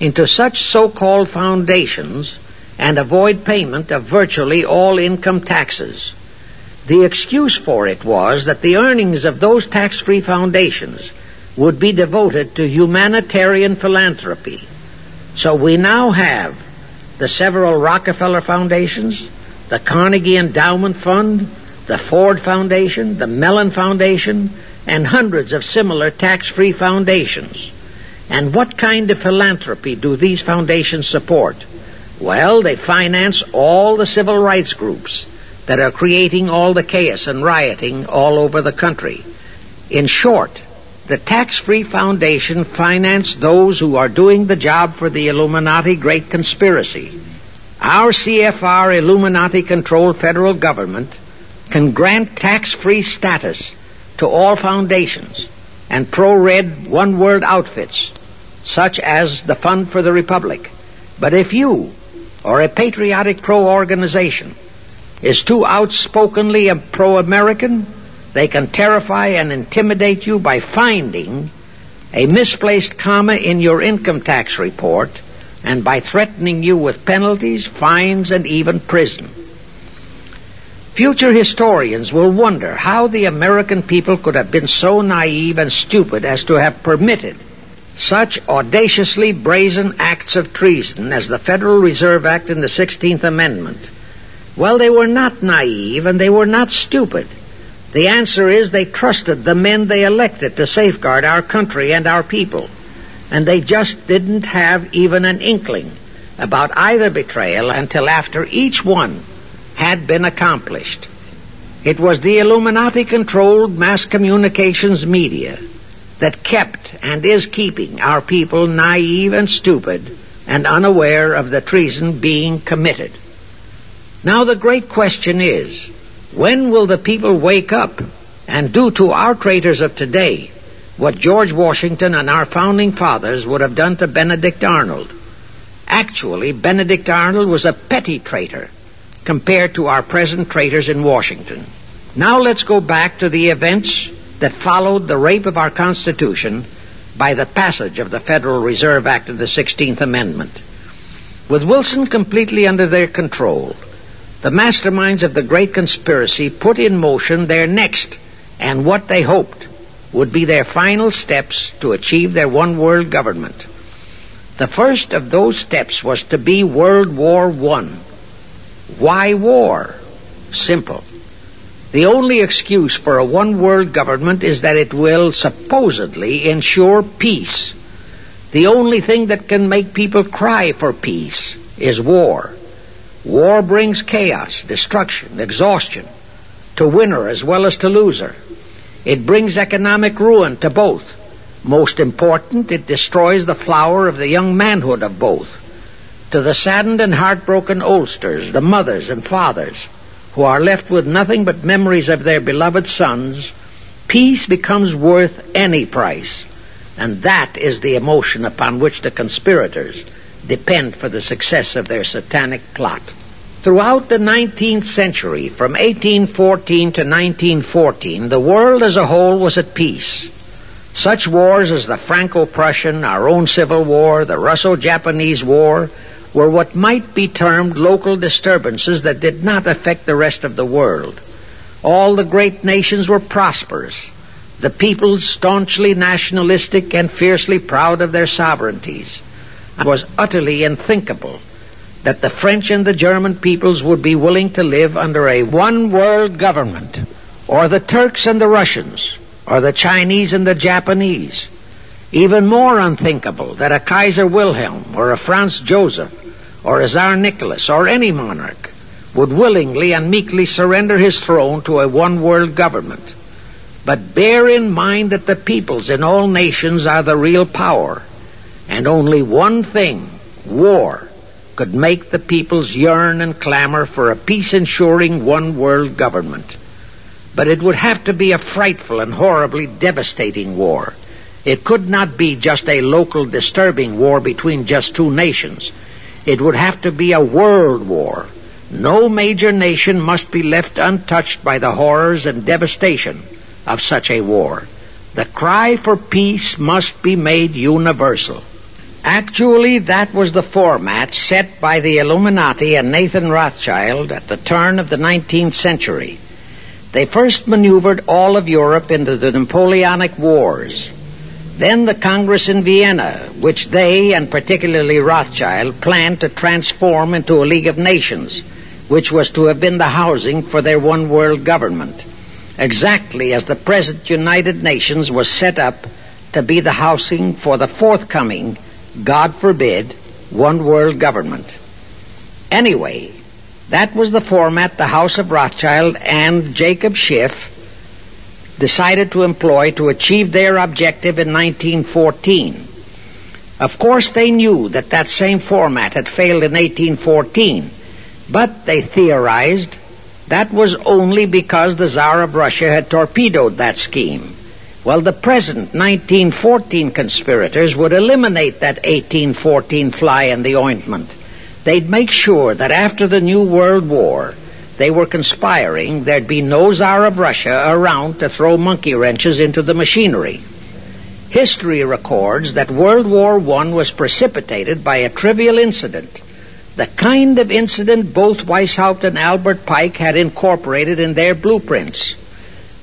into such so-called foundations and avoid payment of virtually all income taxes. The excuse for it was that the earnings of those tax-free foundations would be devoted to humanitarian philanthropy. So we now have the several Rockefeller foundations, the Carnegie Endowment Fund, the Ford Foundation, the Mellon Foundation, and hundreds of similar tax-free foundations. And what kind of philanthropy do these foundations support? Well, they finance all the civil rights groups that are creating all the chaos and rioting all over the country. In short, the tax-free foundation finance those who are doing the job for the Illuminati Great Conspiracy. Our CFR Illuminati-controlled federal government can grant tax-free status to all foundations and pro-red one-world outfits, such as the Fund for the Republic. But if you, or a patriotic pro-organization, is too outspokenly pro-American, they can terrify and intimidate you by finding a misplaced comma in your income tax report and by threatening you with penalties, fines, and even prison. Future historians will wonder how the American people could have been so naive and stupid as to have permitted such audaciously brazen acts of treason as the Federal Reserve Act and the 16th Amendment. Well, they were not naive and they were not stupid. The answer is they trusted the men they elected to safeguard our country and our people. And they just didn't have even an inkling about either betrayal until after each one had been accomplished. It was the Illuminati controlled mass communications media that kept and is keeping our people naive and stupid and unaware of the treason being committed. Now the great question is, when will the people wake up and do to our traitors of today what George Washington and our founding fathers would have done to Benedict Arnold? Actually, Benedict Arnold was a petty traitor compared to our present traitors in Washington. Now let's go back to the events that followed the rape of our Constitution by the passage of the Federal Reserve Act of the 16th Amendment. With Wilson completely under their control, the masterminds of the great conspiracy put in motion their next and what they hoped would be their final steps to achieve their one world government. The first of those steps was to be World War One. Why war? Simple. The only excuse for a one world government is that it will supposedly ensure peace. The only thing that can make people cry for peace is war. War brings chaos, destruction, exhaustion to winner as well as to loser. It brings economic ruin to both. Most important, it destroys the flower of the young manhood of both. To the saddened and heartbroken oldsters, the mothers and fathers, who are left with nothing but memories of their beloved sons, peace becomes worth any price. And that is the emotion upon which the conspirators depend for the success of their satanic plot. Throughout the 19th century, from 1814 to 1914, the world as a whole was at peace. Such wars as the Franco-Prussian, our own Civil War, the Russo-Japanese War, were what might be termed local disturbances that did not affect the rest of the world. All the great nations were prosperous, the peoples staunchly nationalistic and fiercely proud of their sovereignties. It was utterly unthinkable that the French and the German peoples would be willing to live under a one world government, or the Turks and the Russians, or the Chinese and the Japanese. Even more unthinkable that a Kaiser Wilhelm or a Franz Joseph or a Tsar Nicholas or any monarch would willingly and meekly surrender his throne to a one world government. But bear in mind that the peoples in all nations are the real power, and only one thing, war, could make the peoples yearn and clamor for a peace ensuring one world government. But it would have to be a frightful and horribly devastating war. It could not be just a local disturbing war between just two nations. It would have to be a world war. No major nation must be left untouched by the horrors and devastation of such a war. The cry for peace must be made universal. Actually, that was the format set by the Illuminati and Nathan Rothschild at the turn of the 19th century. They first maneuvered all of Europe into the Napoleonic Wars. Then the Congress in Vienna, which they, and particularly Rothschild, planned to transform into a League of Nations, which was to have been the housing for their one world government, exactly as the present United Nations was set up to be the housing for the forthcoming, God forbid, one world government. Anyway, that was the format the House of Rothschild and Jacob Schiff decided to employ to achieve their objective in 1914. Of course, they knew that that same format had failed in 1814, but they theorized that was only because the Tsar of Russia had torpedoed that scheme. Well, the present 1914 conspirators would eliminate that 1814 fly in the ointment. They'd make sure that after the New World War, they were conspiring, there'd be no Tsar of Russia around to throw monkey wrenches into the machinery. History records that World War I was precipitated by a trivial incident, the kind of incident both Weishaupt and Albert Pike had incorporated in their blueprints.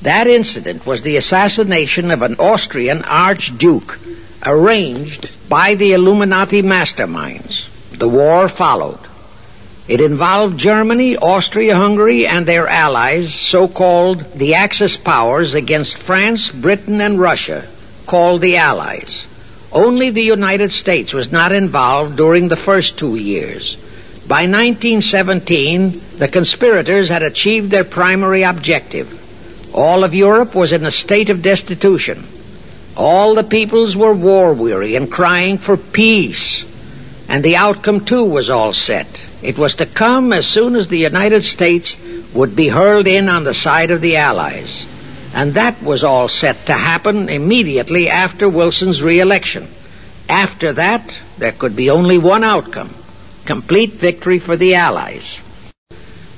That incident was the assassination of an Austrian archduke, arranged by the Illuminati masterminds. The war followed. It involved Germany, Austria-Hungary, and their allies, so-called the Axis powers, against France, Britain, and Russia, called the Allies. Only the United States was not involved during the first two years. By 1917, the conspirators had achieved their primary objective. All of Europe was in a state of destitution. All the peoples were war weary and crying for peace. And the outcome, too, was all set. It was to come as soon as the United States would be hurled in on the side of the Allies. And that was all set to happen immediately after Wilson's reelection. After that, there could be only one outcome complete victory for the Allies.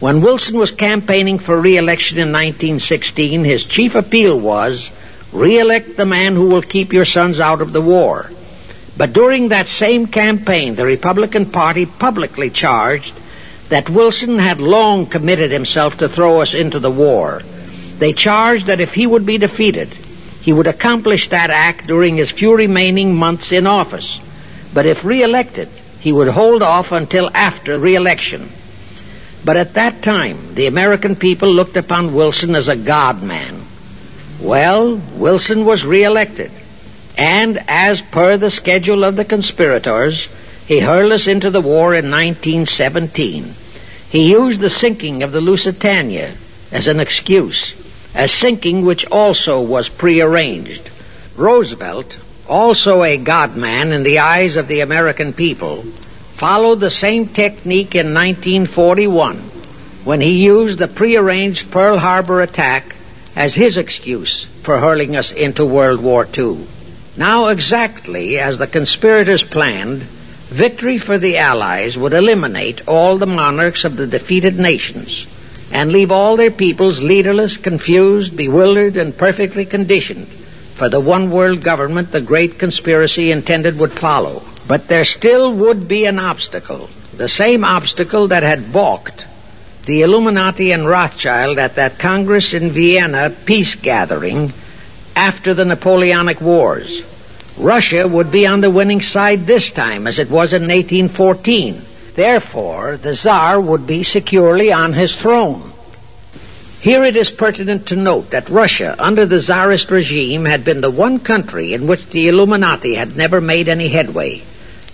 When Wilson was campaigning for re-election in 1916, his chief appeal was, re-elect the man who will keep your sons out of the war. But during that same campaign, the Republican Party publicly charged that Wilson had long committed himself to throw us into the war. They charged that if he would be defeated, he would accomplish that act during his few remaining months in office. But if re-elected, he would hold off until after re-election. But at that time, the American people looked upon Wilson as a God man. Well, Wilson was re-elected. And as per the schedule of the conspirators, he hurled us into the war in 1917. He used the sinking of the Lusitania as an excuse, a sinking which also was prearranged. Roosevelt, also a God man in the eyes of the American people, followed the same technique in 1941 when he used the prearranged Pearl Harbor attack as his excuse for hurling us into World War II. Now, exactly as the conspirators planned, victory for the Allies would eliminate all the monarchs of the defeated nations and leave all their peoples leaderless, confused, bewildered, and perfectly conditioned for the one world government the great conspiracy intended would follow. But there still would be an obstacle, the same obstacle that had balked the Illuminati and Rothschild at that Congress in Vienna peace gathering after the Napoleonic Wars. Russia would be on the winning side this time as it was in 1814. Therefore, the Tsar would be securely on his throne. Here it is pertinent to note that Russia, under the Tsarist regime, had been the one country in which the Illuminati had never made any headway,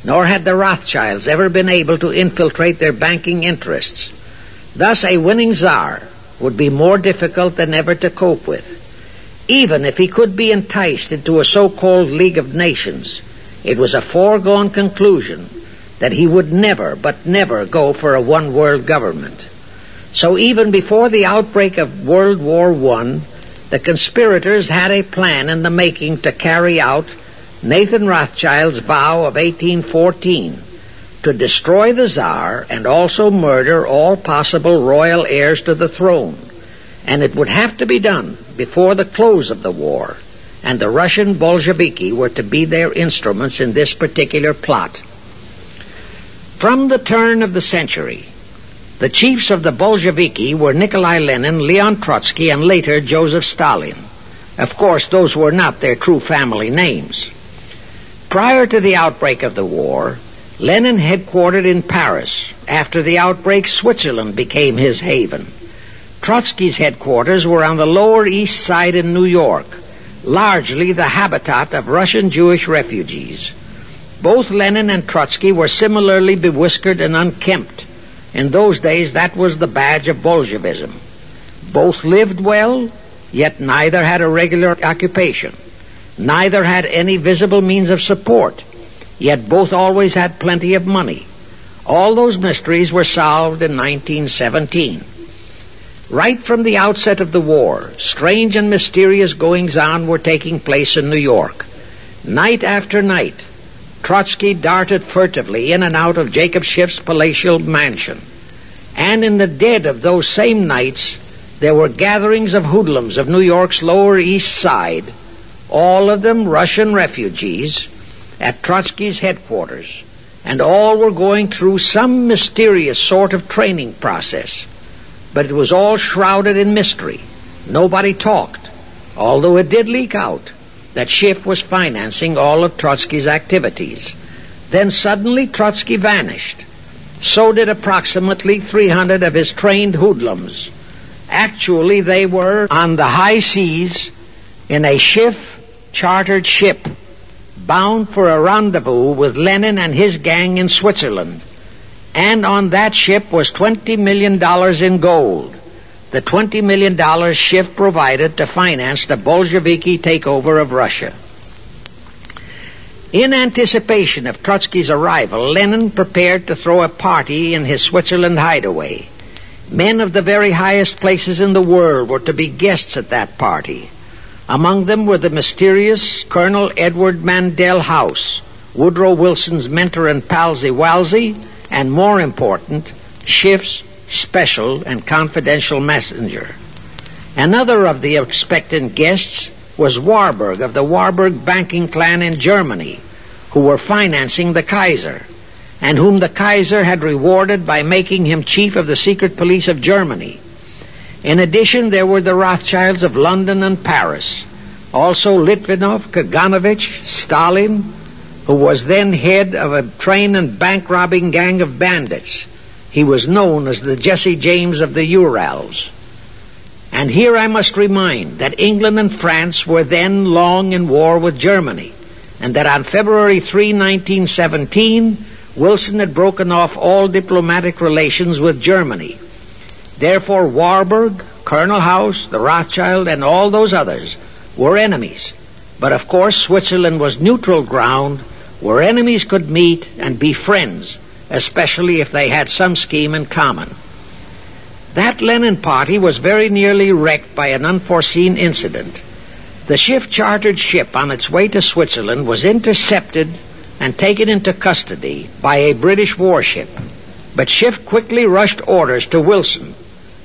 nor had the Rothschilds ever been able to infiltrate their banking interests. Thus, a winning czar would be more difficult than ever to cope with. Even if he could be enticed into a so-called League of Nations, it was a foregone conclusion that he would never, but never go for a one-world government. So even before the outbreak of World War I, the conspirators had a plan in the making to carry out Nathan Rothschild's vow of 1814 to destroy the Tsar and also murder all possible royal heirs to the throne. And it would have to be done before the close of the war, and the Russian Bolsheviki were to be their instruments in this particular plot. From the turn of the century, the chiefs of the Bolsheviki were Nikolai Lenin, Leon Trotsky, and later Joseph Stalin. Of course, those were not their true family names. Prior to the outbreak of the war, Lenin headquartered in Paris. After the outbreak, Switzerland became his haven. Trotsky's headquarters were on the Lower East Side in New York, largely the habitat of Russian Jewish refugees. Both Lenin and Trotsky were similarly bewhiskered and unkempt. In those days, that was the badge of Bolshevism. Both lived well, yet neither had a regular occupation. Neither had any visible means of support, yet both always had plenty of money. All those mysteries were solved in 1917. Right from the outset of the war, strange and mysterious goings on were taking place in New York. Night after night, Trotsky darted furtively in and out of Jacob Schiff's palatial mansion. And in the dead of those same nights, there were gatherings of hoodlums of New York's Lower East Side, all of them Russian refugees, at Trotsky's headquarters, and all were going through some mysterious sort of training process. But it was all shrouded in mystery. Nobody talked, although it did leak out that Schiff was financing all of Trotsky's activities. Then suddenly Trotsky vanished. So did approximately 300 of his trained hoodlums. Actually, they were on the high seas in a Schiff chartered ship bound for a rendezvous with Lenin and his gang in Switzerland. And on that ship was $20 million in gold the $20 million Schiff provided to finance the Bolsheviki takeover of Russia. In anticipation of Trotsky's arrival, Lenin prepared to throw a party in his Switzerland hideaway. Men of the very highest places in the world were to be guests at that party. Among them were the mysterious Colonel Edward Mandell House, Woodrow Wilson's mentor and palsy walsy, and more important, Schiff's special and confidential messenger. Another of the expectant guests was Warburg of the Warburg banking clan in Germany, who were financing the Kaiser, and whom the Kaiser had rewarded by making him chief of the secret police of Germany. In addition, there were the Rothschilds of London and Paris, also Litvinov, Kaganovich, Stalin, who was then head of a train and bank robbing gang of bandits, he was known as the Jesse James of the Urals. And here I must remind that England and France were then long in war with Germany, and that on February 3, 1917, Wilson had broken off all diplomatic relations with Germany. Therefore, Warburg, Colonel House, the Rothschild, and all those others were enemies. But of course, Switzerland was neutral ground where enemies could meet and be friends especially if they had some scheme in common. That Lenin party was very nearly wrecked by an unforeseen incident. The Schiff chartered ship on its way to Switzerland was intercepted and taken into custody by a British warship. But Schiff quickly rushed orders to Wilson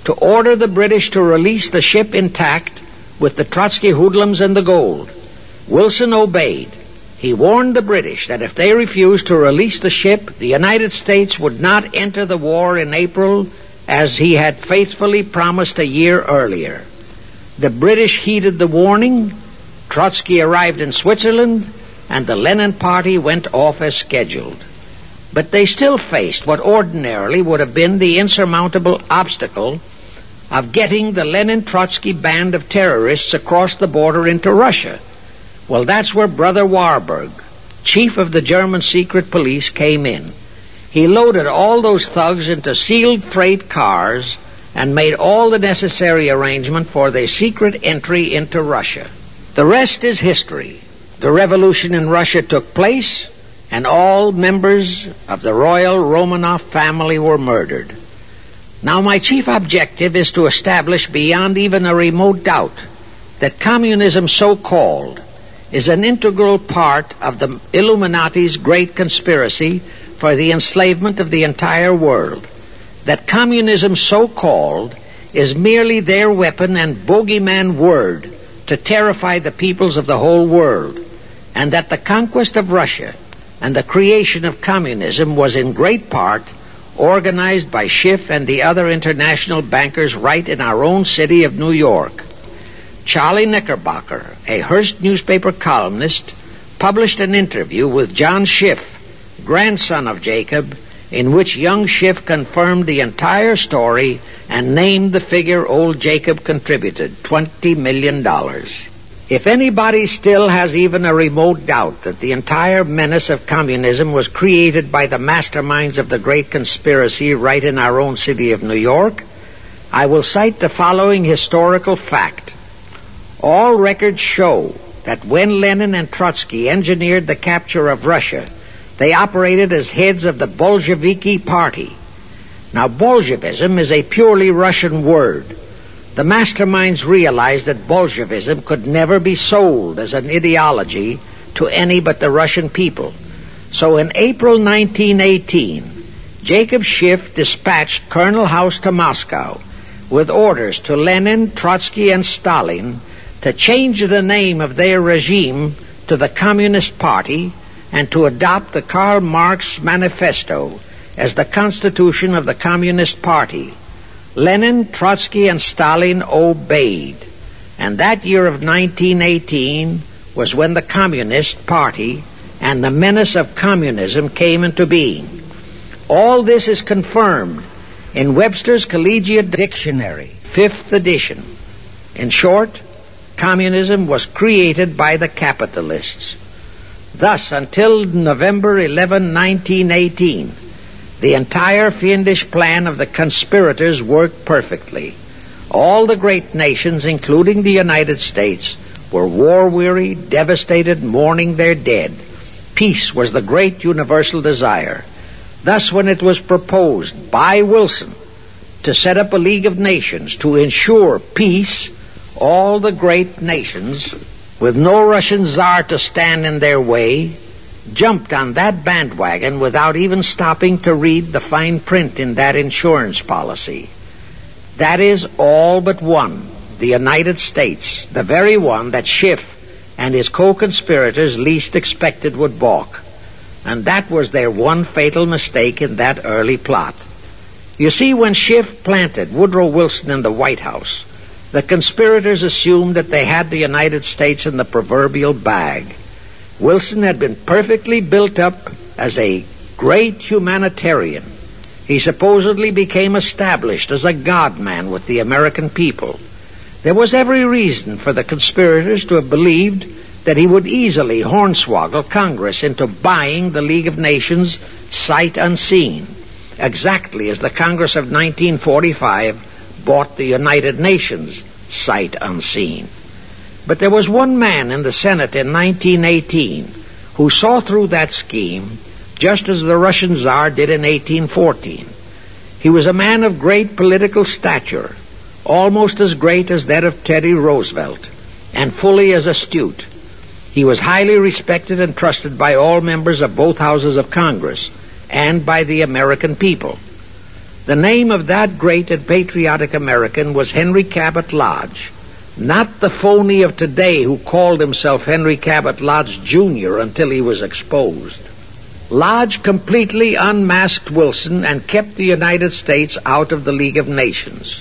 to order the British to release the ship intact with the Trotsky hoodlums and the gold. Wilson obeyed he warned the British that if they refused to release the ship, the United States would not enter the war in April as he had faithfully promised a year earlier. The British heeded the warning. Trotsky arrived in Switzerland, and the Lenin party went off as scheduled. But they still faced what ordinarily would have been the insurmountable obstacle of getting the Lenin Trotsky band of terrorists across the border into Russia well, that's where Brother Warburg, chief of the German secret police, came in. He loaded all those thugs into sealed freight cars and made all the necessary arrangement for their secret entry into Russia. The rest is history. The revolution in Russia took place, and all members of the royal Romanov family were murdered. Now, my chief objective is to establish beyond even a remote doubt that communism, so called, is an integral part of the Illuminati's great conspiracy for the enslavement of the entire world. That communism, so called, is merely their weapon and bogeyman word to terrify the peoples of the whole world, and that the conquest of Russia and the creation of communism was in great part organized by Schiff and the other international bankers right in our own city of New York. Charlie Knickerbocker, a Hearst newspaper columnist, published an interview with John Schiff, grandson of Jacob, in which young Schiff confirmed the entire story and named the figure old Jacob contributed, $20 million. If anybody still has even a remote doubt that the entire menace of communism was created by the masterminds of the great conspiracy right in our own city of New York, I will cite the following historical fact. All records show that when Lenin and Trotsky engineered the capture of Russia, they operated as heads of the Bolsheviki Party. Now, Bolshevism is a purely Russian word. The masterminds realized that Bolshevism could never be sold as an ideology to any but the Russian people. So in April 1918, Jacob Schiff dispatched Colonel House to Moscow with orders to Lenin, Trotsky, and Stalin to change the name of their regime to the Communist Party and to adopt the Karl Marx Manifesto as the constitution of the Communist Party. Lenin, Trotsky, and Stalin obeyed. And that year of 1918 was when the Communist Party and the menace of communism came into being. All this is confirmed in Webster's Collegiate Dictionary, fifth edition. In short, communism was created by the capitalists. Thus, until November 11, 1918, the entire fiendish plan of the conspirators worked perfectly. All the great nations, including the United States, were war weary, devastated, mourning their dead. Peace was the great universal desire. Thus, when it was proposed by Wilson to set up a League of Nations to ensure peace, all the great nations, with no Russian czar to stand in their way, jumped on that bandwagon without even stopping to read the fine print in that insurance policy. That is all but one, the United States, the very one that Schiff and his co-conspirators least expected would balk. And that was their one fatal mistake in that early plot. You see, when Schiff planted Woodrow Wilson in the White House, the conspirators assumed that they had the United States in the proverbial bag. Wilson had been perfectly built up as a great humanitarian. He supposedly became established as a God man with the American people. There was every reason for the conspirators to have believed that he would easily hornswoggle Congress into buying the League of Nations sight unseen, exactly as the Congress of 1945 bought the United Nations sight unseen. But there was one man in the Senate in 1918 who saw through that scheme just as the Russian Tsar did in 1814. He was a man of great political stature, almost as great as that of Teddy Roosevelt, and fully as astute. He was highly respected and trusted by all members of both houses of Congress and by the American people. The name of that great and patriotic American was Henry Cabot Lodge, not the phony of today who called himself Henry Cabot Lodge Jr. until he was exposed. Lodge completely unmasked Wilson and kept the United States out of the League of Nations.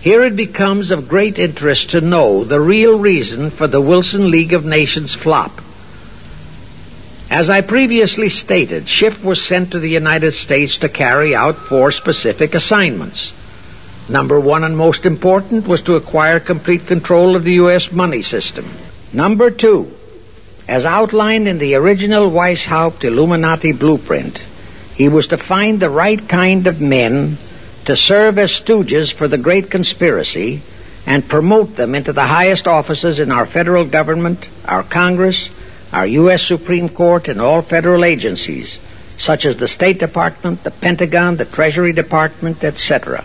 Here it becomes of great interest to know the real reason for the Wilson League of Nations flop. As I previously stated, Schiff was sent to the United States to carry out four specific assignments. Number one and most important was to acquire complete control of the U.S. money system. Number two, as outlined in the original Weishaupt Illuminati blueprint, he was to find the right kind of men to serve as stooges for the great conspiracy and promote them into the highest offices in our federal government, our Congress, our U.S. Supreme Court, and all federal agencies, such as the State Department, the Pentagon, the Treasury Department, etc.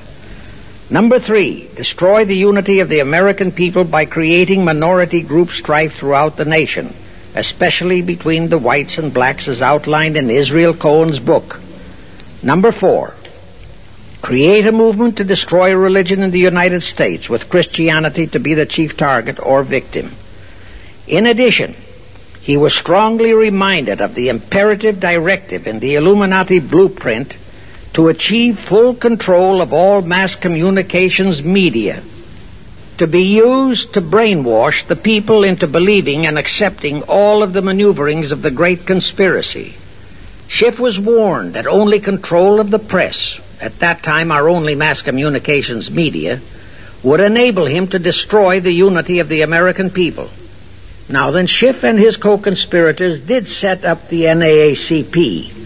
Number three, destroy the unity of the American people by creating minority group strife throughout the nation, especially between the whites and blacks as outlined in Israel Cohen's book. Number four, create a movement to destroy religion in the United States with Christianity to be the chief target or victim. In addition, he was strongly reminded of the imperative directive in the Illuminati blueprint to achieve full control of all mass communications media, to be used to brainwash the people into believing and accepting all of the maneuverings of the great conspiracy. Schiff was warned that only control of the press, at that time our only mass communications media, would enable him to destroy the unity of the American people. Now then, Schiff and his co-conspirators did set up the NAACP,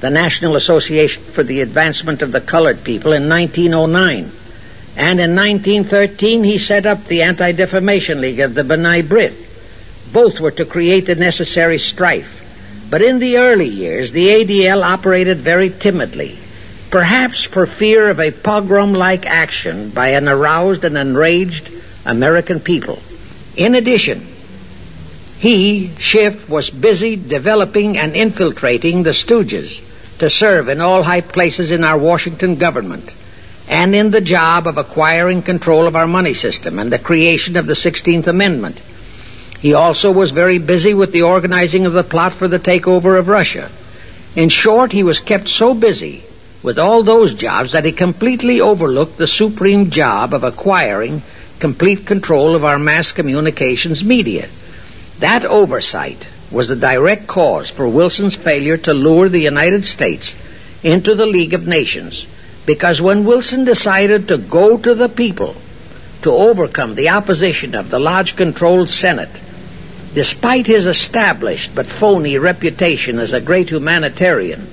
the National Association for the Advancement of the Colored People, in 1909. And in 1913, he set up the Anti-Defamation League of the B'nai B'rith. Both were to create the necessary strife. But in the early years, the ADL operated very timidly, perhaps for fear of a pogrom-like action by an aroused and enraged American people. In addition, he, Schiff, was busy developing and infiltrating the Stooges to serve in all high places in our Washington government and in the job of acquiring control of our money system and the creation of the 16th Amendment. He also was very busy with the organizing of the plot for the takeover of Russia. In short, he was kept so busy with all those jobs that he completely overlooked the supreme job of acquiring complete control of our mass communications media. That oversight was the direct cause for Wilson's failure to lure the United States into the League of Nations because when Wilson decided to go to the people to overcome the opposition of the Lodge controlled Senate, despite his established but phony reputation as a great humanitarian,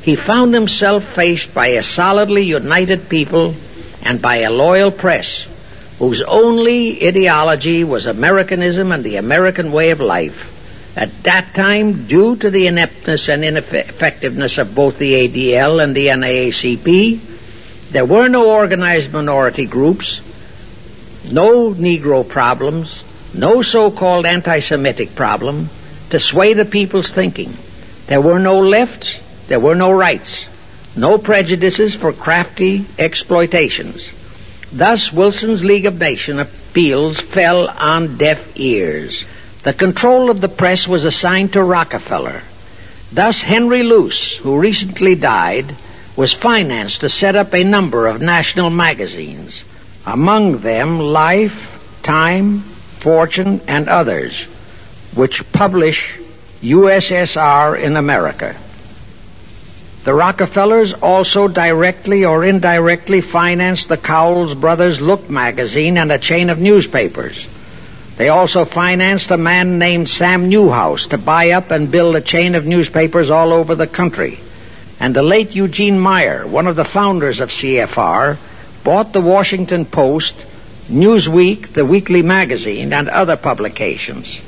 he found himself faced by a solidly united people and by a loyal press whose only ideology was Americanism and the American way of life. At that time, due to the ineptness and ineffectiveness of both the ADL and the NAACP, there were no organized minority groups, no Negro problems, no so-called anti-Semitic problem to sway the people's thinking. There were no lefts, there were no rights, no prejudices for crafty exploitations. Thus, Wilson's League of Nations appeals fell on deaf ears. The control of the press was assigned to Rockefeller. Thus, Henry Luce, who recently died, was financed to set up a number of national magazines, among them Life, Time, Fortune, and others, which publish USSR in America. The Rockefellers also directly or indirectly financed the Cowles Brothers Look magazine and a chain of newspapers. They also financed a man named Sam Newhouse to buy up and build a chain of newspapers all over the country. And the late Eugene Meyer, one of the founders of CFR, bought the Washington Post, Newsweek, the weekly magazine, and other publications.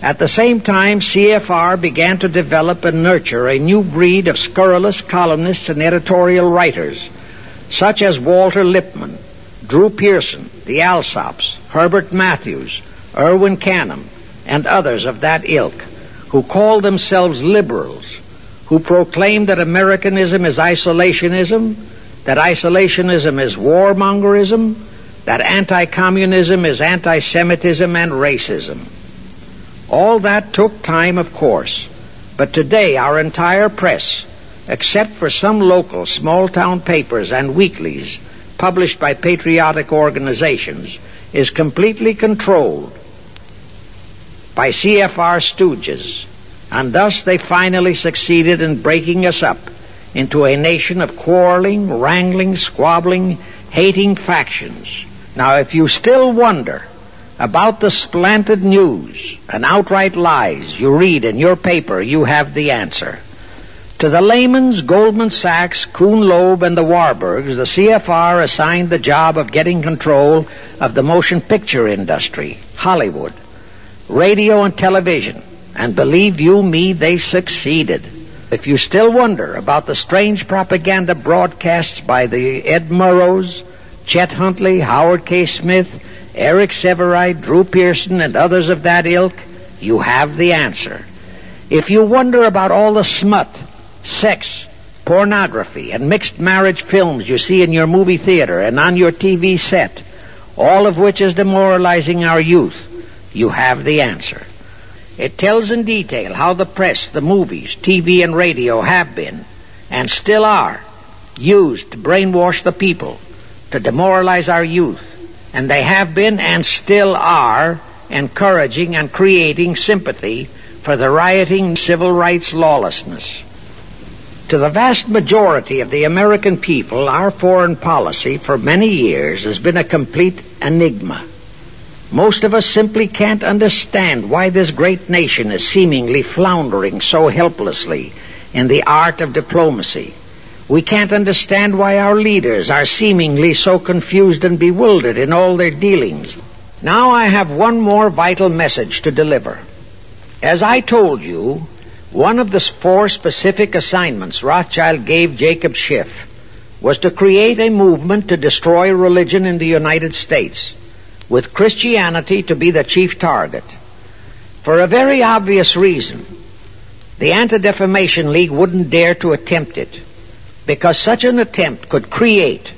At the same time, CFR began to develop and nurture a new breed of scurrilous columnists and editorial writers, such as Walter Lippmann, Drew Pearson, the Alsops, Herbert Matthews, Erwin Canham, and others of that ilk, who called themselves liberals, who proclaimed that Americanism is isolationism, that isolationism is warmongerism, that anti-communism is anti-Semitism and racism. All that took time, of course, but today our entire press, except for some local small-town papers and weeklies published by patriotic organizations, is completely controlled by CFR stooges, and thus they finally succeeded in breaking us up into a nation of quarreling, wrangling, squabbling, hating factions. Now, if you still wonder about the slanted news and outright lies you read in your paper, you have the answer. To the Lehmans, Goldman Sachs, Kuhn Loeb, and the Warburgs, the CFR assigned the job of getting control of the motion picture industry, Hollywood, radio and television, and believe you me, they succeeded. If you still wonder about the strange propaganda broadcasts by the Ed Murrows, Chet Huntley, Howard K. Smith, Eric Sevareid, Drew Pearson, and others of that ilk, you have the answer. If you wonder about all the smut, sex, pornography, and mixed marriage films you see in your movie theater and on your TV set, all of which is demoralizing our youth, you have the answer. It tells in detail how the press, the movies, TV, and radio have been, and still are, used to brainwash the people, to demoralize our youth, and they have been and still are encouraging and creating sympathy for the rioting civil rights lawlessness. To the vast majority of the American people, our foreign policy for many years has been a complete enigma. Most of us simply can't understand why this great nation is seemingly floundering so helplessly in the art of diplomacy. We can't understand why our leaders are seemingly so confused and bewildered in all their dealings. Now I have one more vital message to deliver. As I told you, one of the four specific assignments Rothschild gave Jacob Schiff was to create a movement to destroy religion in the United States, with Christianity to be the chief target. For a very obvious reason, the Anti-Defamation League wouldn't dare to attempt it, because such an attempt could create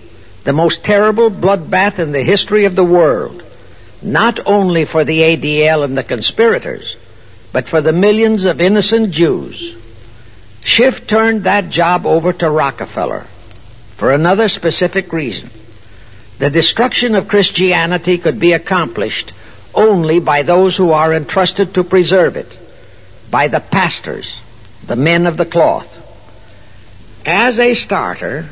the most terrible bloodbath in the history of the world, not only for the ADL and the conspirators, but for the millions of innocent Jews. Schiff turned that job over to Rockefeller for another specific reason. The destruction of Christianity could be accomplished only by those who are entrusted to preserve it, by the pastors, the men of the cloth. As a starter,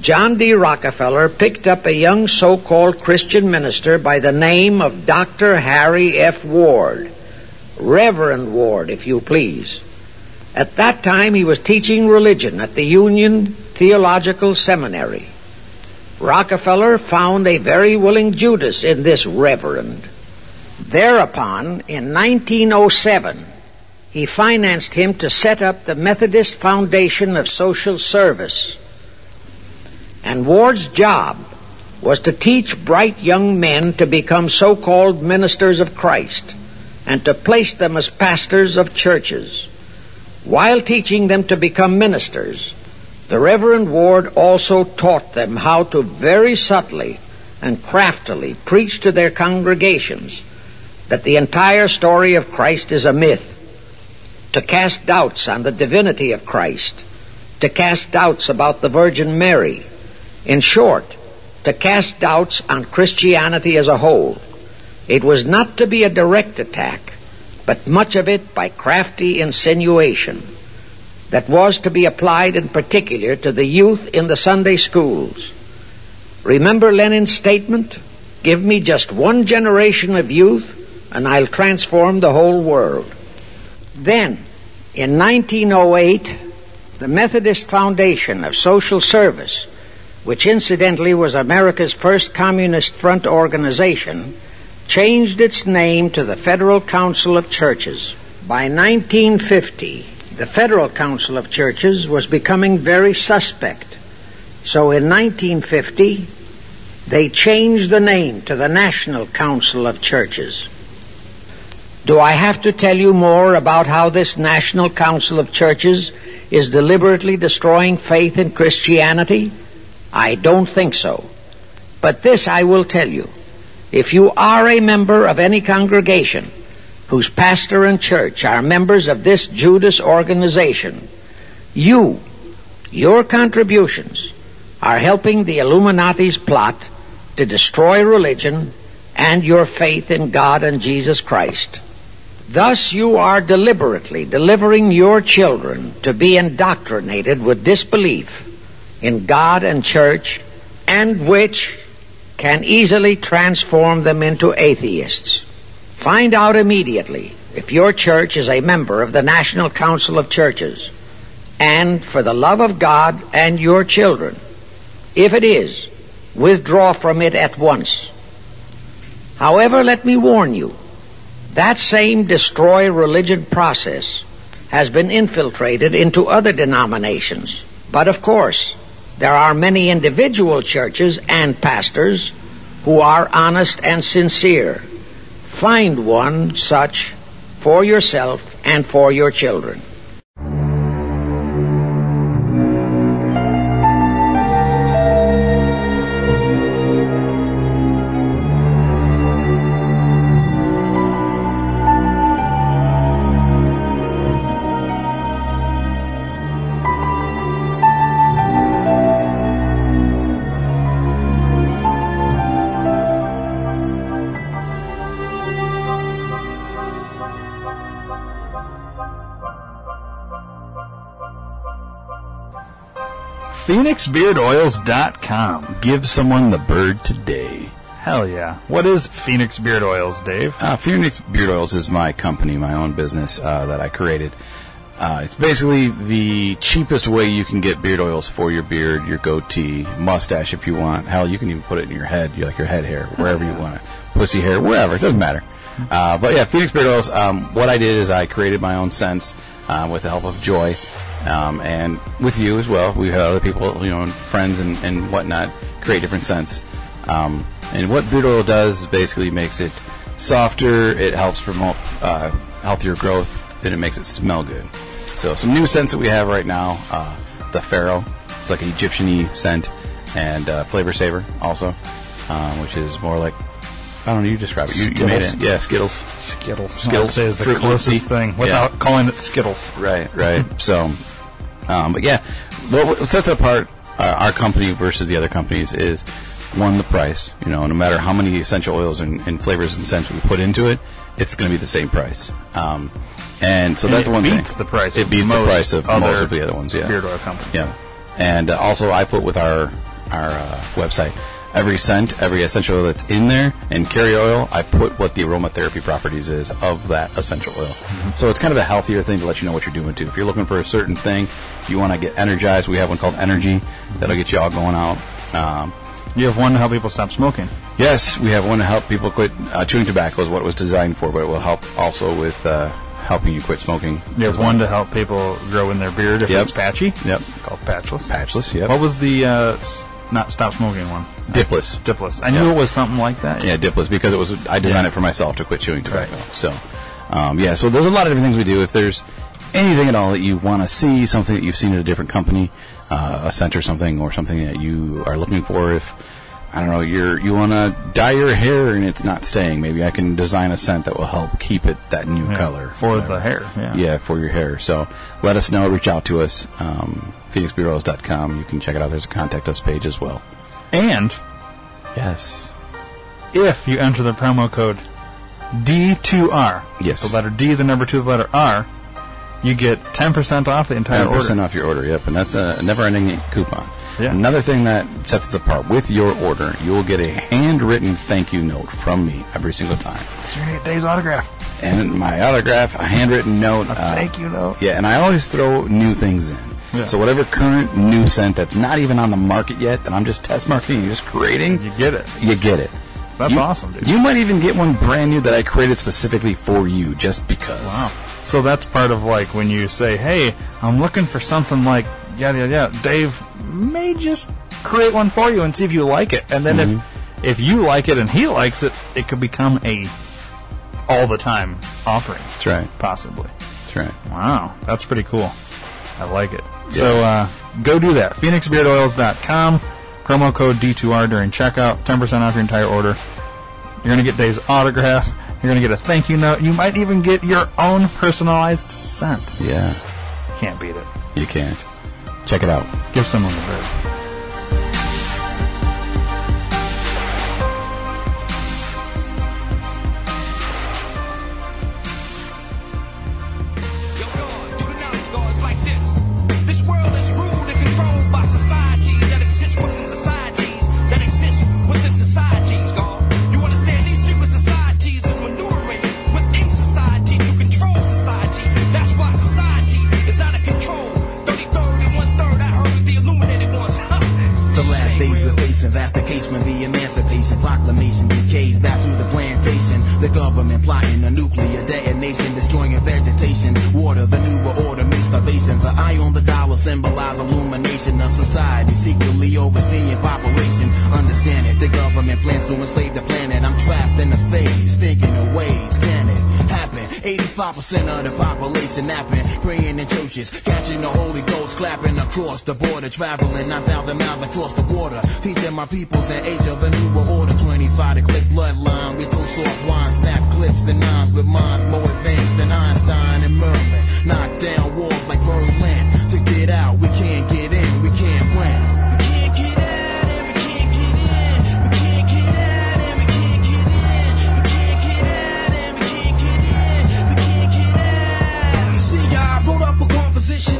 John D. Rockefeller picked up a young so-called Christian minister by the name of Dr. Harry F. Ward. Reverend Ward, if you please. At that time, he was teaching religion at the Union Theological Seminary. Rockefeller found a very willing Judas in this reverend. Thereupon, in 1907, he financed him to set up the Methodist Foundation of Social Service. And Ward's job was to teach bright young men to become so-called ministers of Christ and to place them as pastors of churches. While teaching them to become ministers, the Reverend Ward also taught them how to very subtly and craftily preach to their congregations that the entire story of Christ is a myth, to cast doubts on the divinity of Christ, to cast doubts about the Virgin Mary, in short, to cast doubts on Christianity as a whole. It was not to be a direct attack, but much of it by crafty insinuation that was to be applied in particular to the youth in the Sunday schools. Remember Lenin's statement? Give me just one generation of youth and I'll transform the whole world. Then, in 1908, the Methodist Foundation of Social Service, which incidentally was America's first Communist Front organization, changed its name to the Federal Council of Churches. By 1950, the Federal Council of Churches was becoming very suspect. So in 1950, they changed the name to the National Council of Churches. Do I have to tell you more about how this National Council of Churches is deliberately destroying faith in Christianity? I don't think so. But this I will tell you. If you are a member of any congregation whose pastor and church are members of this Judas organization, you, your contributions, are helping the Illuminati's plot to destroy religion and your faith in God and Jesus Christ. Thus you are deliberately delivering your children to be indoctrinated with disbelief in God and church and which can easily transform them into atheists. Find out immediately if your church is a member of the National Council of Churches and for the love of God and your children. If it is, withdraw from it at once. However, let me warn you, that same destroy religion process has been infiltrated into other denominations. But of course, There are many individual churches and pastors who are honest and sincere. Find one such for yourself and for your children. PhoenixBeardOils.com. Give someone the bird today. Hell yeah. What is Phoenix Beard Oils, Dave? Uh, Phoenix Beard Oils is my company, my own business uh, that I created. Uh, it's basically the cheapest way you can get beard oils for your beard, your goatee, mustache if you want. Hell, you can even put it in your head, you like your head hair, wherever you want it. Pussy hair, wherever, it doesn't matter. Uh, but yeah, Phoenix Beard Oils, um, what I did is I created my own scents um, with the help of Joy. Um, and with you as well, we had other people, you know, friends and, and whatnot, create different scents. Um, and what beard oil does is basically makes it softer. It helps promote uh, healthier growth, and it makes it smell good. So some new scents that we have right now: uh, the Pharaoh. It's like an Egyptian-y scent, and uh, Flavor Saver also, um, which is more like I don't know. You describe it. You, you made Skittles. it. Yeah, Skittles. Skittles. Skittles. Is the Fruit closest thing without Yeah. calling it Skittles. Right, right. [LAUGHS] so, um, but yeah, what, what sets apart uh, our company versus the other companies is one, the price. You know, no matter how many essential oils and, and flavors and scents we put into it, it's going to be the same price. Um, and so And that's it one beats thing. the price It beats the price of most of the other ones. Yeah, beard oil companies. Yeah, and uh, also I put with our our uh, website every scent, every essential oil that's in there, and carry oil. I put what the aromatherapy properties is of that essential oil. So it's kind of a healthier thing to let you know what you're doing too. If you're looking for a certain thing, if you want to get energized, we have one called Energy that'll get you all going out. Um, You have one to help people stop smoking. Yes, we have one to help people quit uh, chewing tobacco is what it was designed for, but it will help also with uh, helping you quit smoking. You have one to help people grow in their beard if Yep. it's patchy. Yep. Called patchless. Patchless, yep. What was the uh, not stop smoking one? Dipless. Dipless. I knew Yeah. it was something like that. Yeah, Dipless because it was I designed Yeah. it for myself to quit chewing tobacco. So, um, yeah, so there's a lot of different things we do. If there's anything at all that you want to see, something that you've seen at a different company, uh, a scent or something, or something that you are looking for, if I don't know, you're you want to dye your hair and it's not staying, maybe I can design a scent that will help keep it that new Yeah, color for whatever. the hair, yeah. yeah, for your hair. So let us know. Reach out to us. Um, PhoenixBeardOils.com. You can check it out. There's a contact us page as well. And Yes. if you enter the promo code D2R, Yes. the letter D, the number two, the letter R, you get 10% off the entire Ten percent order. off your order. Yep, and that's a never-ending coupon. Yeah. Another thing that sets us apart with your order, you will get a handwritten thank you note from me every single time, So you're gonna get Dave's autograph. and my autograph, a handwritten note. A uh, thank you note. Yeah, and I always throw new things in. Yeah. So whatever current new scent that's not even on the market yet, that I'm just test marketing, just creating, You get it. you get it. That's You- awesome, dude. You might even get one brand new that I created specifically for you, just because. Wow. So that's part of like when you say, "Hey, I'm looking for something like yada yada yada." Dave may just create one for you and see if you like it, and then Mm-hmm. if if you like it and he likes it, it could become a all the time offering, That's right. possibly. That's right. Wow, that's pretty cool. I like it. So uh, go do that. PhoenixBeardOils.com. Promo code D2R during checkout. 10% off your entire order. You're going to get Dave's autograph. You're going to get a thank you note. You might even get your own personalized scent. Yeah, Can't beat it. you can't. Check it out. Give someone the bird. When the Emancipation Proclamation decays back to the plantation. The government plotting a nuclear detonation, destroying vegetation. Water, the new order means starvation. The eye on the dollar symbolize illumination. of society, secretly overseeing population. Understand it, the government plans to enslave the planet. I'm trapped in a phase, thinking of ways, can it happen? 85% of the population napping, praying in churches, catching the Holy Ghost, clapping across the border, traveling 9,000 miles across the water, teaching my peoples the age of the new order. 25 to click bloodline, we toast soft wine, snap clips and nines with minds more advanced than Einstein and Merlin. Knock down walls like Berlin.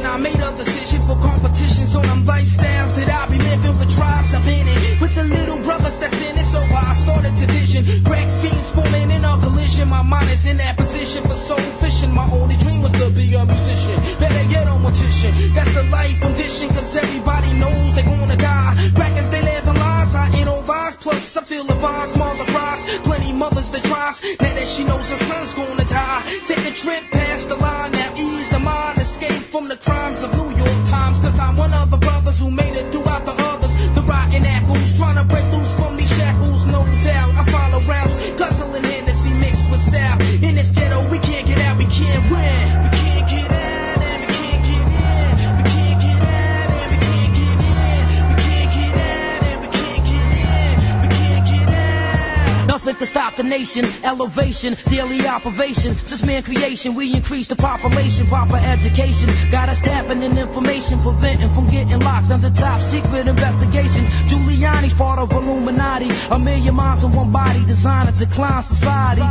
I made a decision for competition. So them lifestyles that I be living with tribes I'm in it. With the little brothers that's in it. So I started to vision. Crack fiends forming in a collision. My mind is in that position for soul fishing. My only dream was to be a musician. Better get on mortician. That's the life condition. Cause everybody knows they're gonna die. Crackers, they live the lies. I ain't on. Plus, I feel the vibes. Mother cries. Plenty mothers that tries. Now that she knows her son's gonna die. Take a trip past the line. Now ease the mind. Escape from the crimes of New York Times. Cause I'm one of the brothers who made it nation, elevation, daily operation. Since man creation, we increase the population, proper education. Got us tapping in information, preventing from getting locked under top secret investigation. Giuliani's part of Illuminati. A million minds in one body, designed to decline society.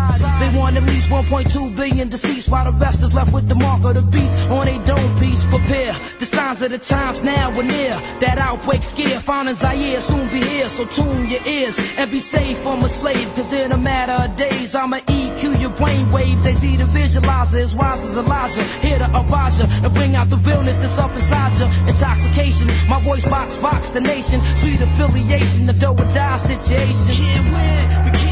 They want at least 1.2 billion deceased, while the rest is left with the mark of the beast on a dome piece. Prepare the signs of the times now and near. That outbreak scare, found in Zaire soon be here. So tune your ears and be safe from a slave. Cause in a matter of days, I'ma EQ your brain waves. They see the visualizer as wise as Elijah. Here to Abaja and bring out the realness that's up inside you. Intoxication, my voice box, box the nation. Sweet affiliation, the do or die situation. Can't win, we can't